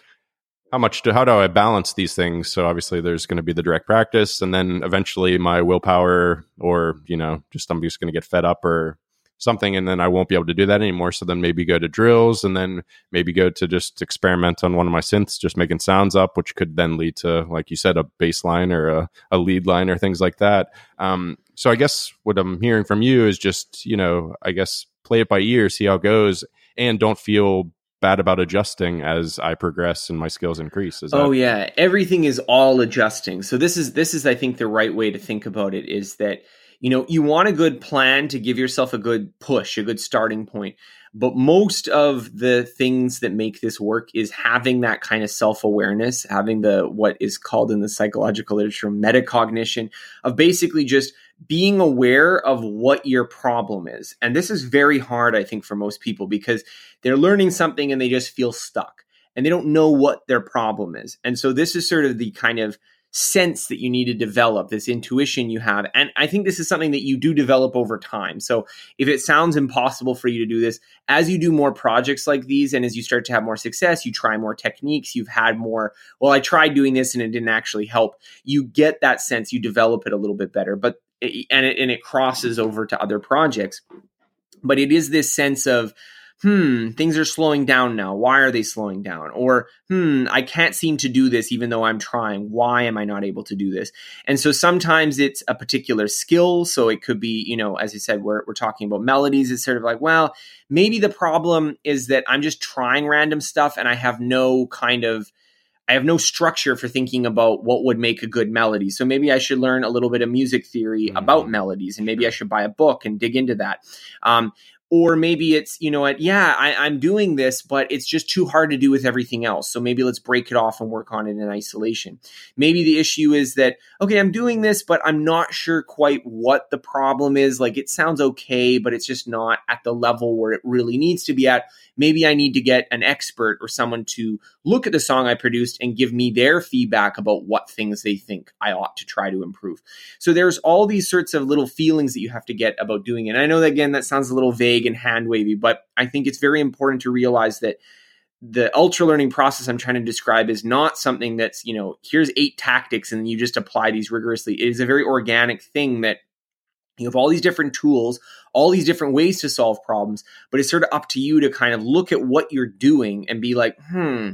how much do how do I balance these things? So obviously there's going to be the direct practice and then eventually my willpower or, you know, just I'm just going to get fed up or something and then I won't be able to do that anymore. So then maybe go to drills and then maybe go to just experiment on one of my synths, just making sounds up, which could then lead to, like you said, a bass line or a, a lead line or things like that. Um, so I guess what I'm hearing from you is just, you know, I guess play it by ear, see how it goes, and don't feel bad about adjusting as I progress and my skills increase. Is oh that- yeah, everything is all adjusting. So this is this is I think the right way to think about it is that you know you want a good plan to give yourself a good push, a good starting point. But most of the things that make this work is having that kind of self awareness, having the what is called in the psychological literature metacognition of basically just being aware of what your problem is. And this is very hard, I think, for most people because they're learning something and they just feel stuck and they don't know what their problem is. And so this is sort of the kind of sense that you need to develop, this intuition you have. And I think this is something that you do develop over time. So if it sounds impossible for you to do this, as you do more projects like these and as you start to have more success, you try more techniques, you've had more, well, I tried doing this and it didn't actually help. You get that sense, you develop it a little bit better. But and it, and it crosses over to other projects. But it is this sense of hmm, things are slowing down now. Why are they slowing down? Or, hmm, I can't seem to do this even though I'm trying. Why am I not able to do this? And so sometimes it's a particular skill. So it could be, you know, as I said, we're, we're talking about melodies. It's sort of like, well, maybe the problem is that I'm just trying random stuff and I have no kind of, I have no structure for thinking about what would make a good melody. So maybe I should learn a little bit of music theory mm-hmm. about melodies, and maybe I should buy a book and dig into that. Um, or maybe it's you know what yeah I, am doing this but it's just too hard to do with everything else. So maybe let's break it off and work on it in isolation. Maybe the issue is that okay i'm doing this but i'm not sure quite what the problem is. Like it sounds okay but it's just not at the level where it really needs to be at. Maybe i need to get an expert or someone to look at the song i produced and give me their feedback about what things they think i ought to try to improve. So there's all these sorts of little feelings that you have to get about doing it. And i know that again that sounds a little vague vague and hand wavy, but I think it's very important to realize that the ultra learning process I'm trying to describe is not something that's, you know, here's eight tactics and you just apply these rigorously. It is a very organic thing that you have all these different tools, all these different ways to solve problems, but it's sort of up to you to kind of look at what you're doing and be like, hmm,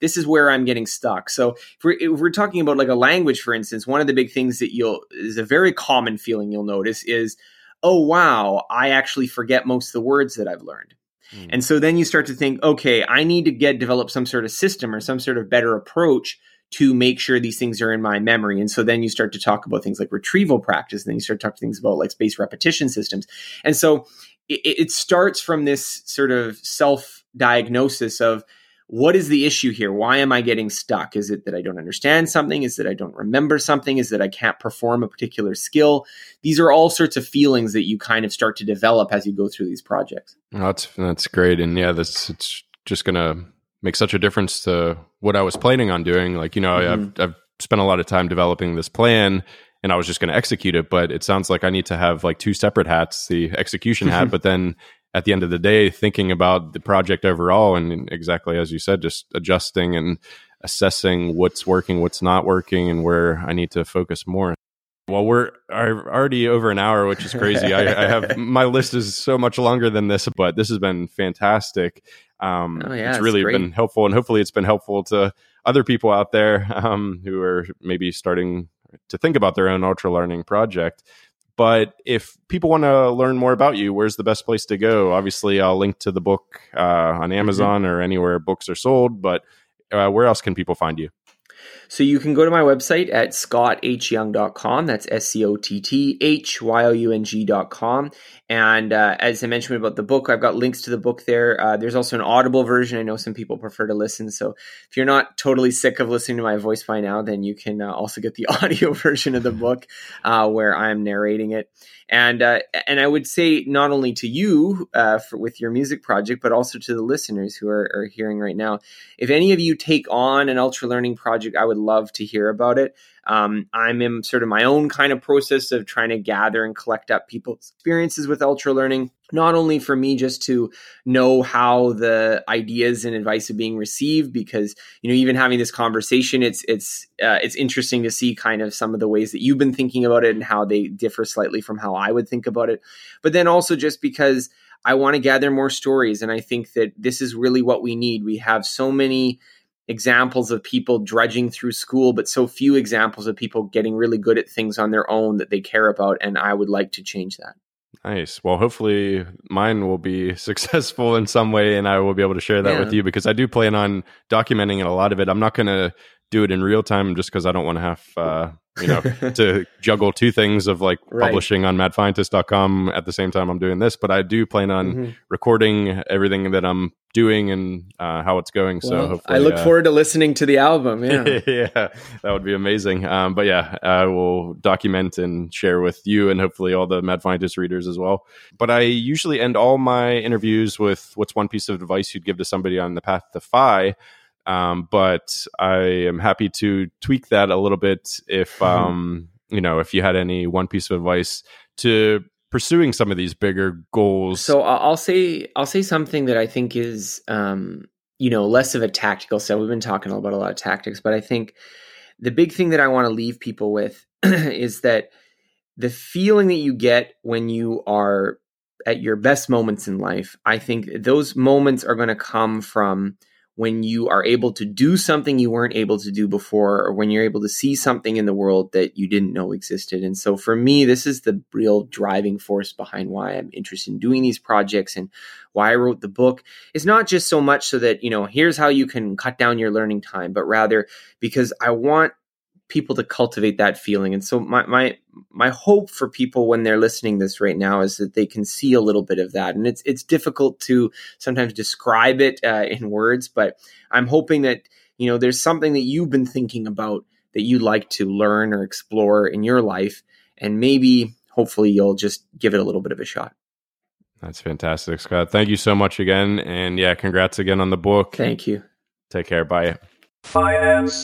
this is where I'm getting stuck. So if we're, if we're talking about like a language, for instance, one of the big things that you'll is a very common feeling you'll notice is oh, wow, I actually forget most of the words that I've learned. Mm. And so then you start to think, okay, I need to get develop some sort of system or some sort of better approach to make sure these things are in my memory. And so then you start to talk about things like retrieval practice, and then you start to talk things about like spaced repetition systems. And so it, it starts from this sort of self diagnosis of what is the issue here? Why am I getting stuck? Is it that I don't understand something? Is it I don't remember something? Is that I can't perform a particular skill? These are all sorts of feelings that you kind of start to develop as you go through these projects. that's that's great, and yeah, this it's just gonna make such a difference to what I was planning on doing. Like you know, mm-hmm. I've I've spent a lot of time developing this plan, and I was just going to execute it. But it sounds like I need to have like two separate hats: the execution hat, but then at the end of the day thinking about the project overall and exactly as you said just adjusting and assessing what's working what's not working and where i need to focus more. Well we're already over an hour which is crazy. I, I, have my list is so much longer than this but this has been fantastic. Um, oh, yeah, it's really been helpful and hopefully it's been helpful to other people out there um, who are maybe starting to think about their own ultra learning project but if people want to learn more about you, where's the best place to go? Obviously, I'll link to the book uh, on mm-hmm. Amazon mm-hmm. or anywhere books are sold. But uh, where else can people find you? So you can go to my website at scotthyoung.com. That's S C O T T H Y O U N G.com. And uh, as I mentioned about the book, I've got links to the book there. Uh, there's also an audible version. I know some people prefer to listen. So if you're not totally sick of listening to my voice by now, then you can uh, also get the audio version of the book uh, where I'm narrating it. And uh, and I would say not only to you uh, for, with your music project, but also to the listeners who are, are hearing right now. If any of you take on an ultra learning project I would love to hear about it. Um, I'm in sort of my own kind of process of trying to gather and collect up people's experiences with ultra learning, not only for me just to know how the ideas and advice are being received, because you know even having this conversation, it's it's uh, it's interesting to see kind of some of the ways that you've been thinking about it and how they differ slightly from how I would think about it, but then also just because I want to gather more stories. And I think that this is really what we need. We have so many examples of people drudging through school, but so few examples of people getting really good at things on their own that they care about. And I would like to change that. Nice. Well, hopefully mine will be successful in some way and I will be able to share that yeah. with you because I do plan on documenting a lot of it. I'm not going to do it in real time just because I don't want to have uh, you know to juggle two things of like right. publishing on madfientist.com at the same time i'm doing this but i do plan on mm-hmm. recording everything that i'm doing and uh, how it's going well, so i look uh, forward to listening to the album yeah yeah that would be amazing um, but yeah i will document and share with you and hopefully all the mad fientist readers as well but i usually end all my interviews with what's one piece of advice you'd give to somebody on the path to FI um, but I am happy to tweak that a little bit if mm-hmm. um, you know if you had any one piece of advice to pursuing some of these bigger goals. So I'll say I'll say something that I think is um, you know less of a tactical set. We've been talking about a lot of tactics, but I think the big thing that I want to leave people with is that the feeling that you get when you are at your best moments in life, I think those moments are going to come from when you are able to do something you weren't able to do before, or when you're able to see something in the world that you didn't know existed. And so for me, this is the real driving force behind why I'm interested in doing these projects and why I wrote the book. It's not just so much so that, you know, here's how you can cut down your learning time, but rather because I want people to cultivate that feeling. And so my my my hope for people when they're listening this right now is that they can see a little bit of that. And it's it's difficult to sometimes describe it uh, in words, but I'm hoping that you know there's something that you've been thinking about that you'd like to learn or explore in your life, and maybe hopefully you'll just give it a little bit of a shot. That's fantastic, Scott. Thank you so much again, and yeah, congrats again on the book. Thank you. Take care. Bye. Finance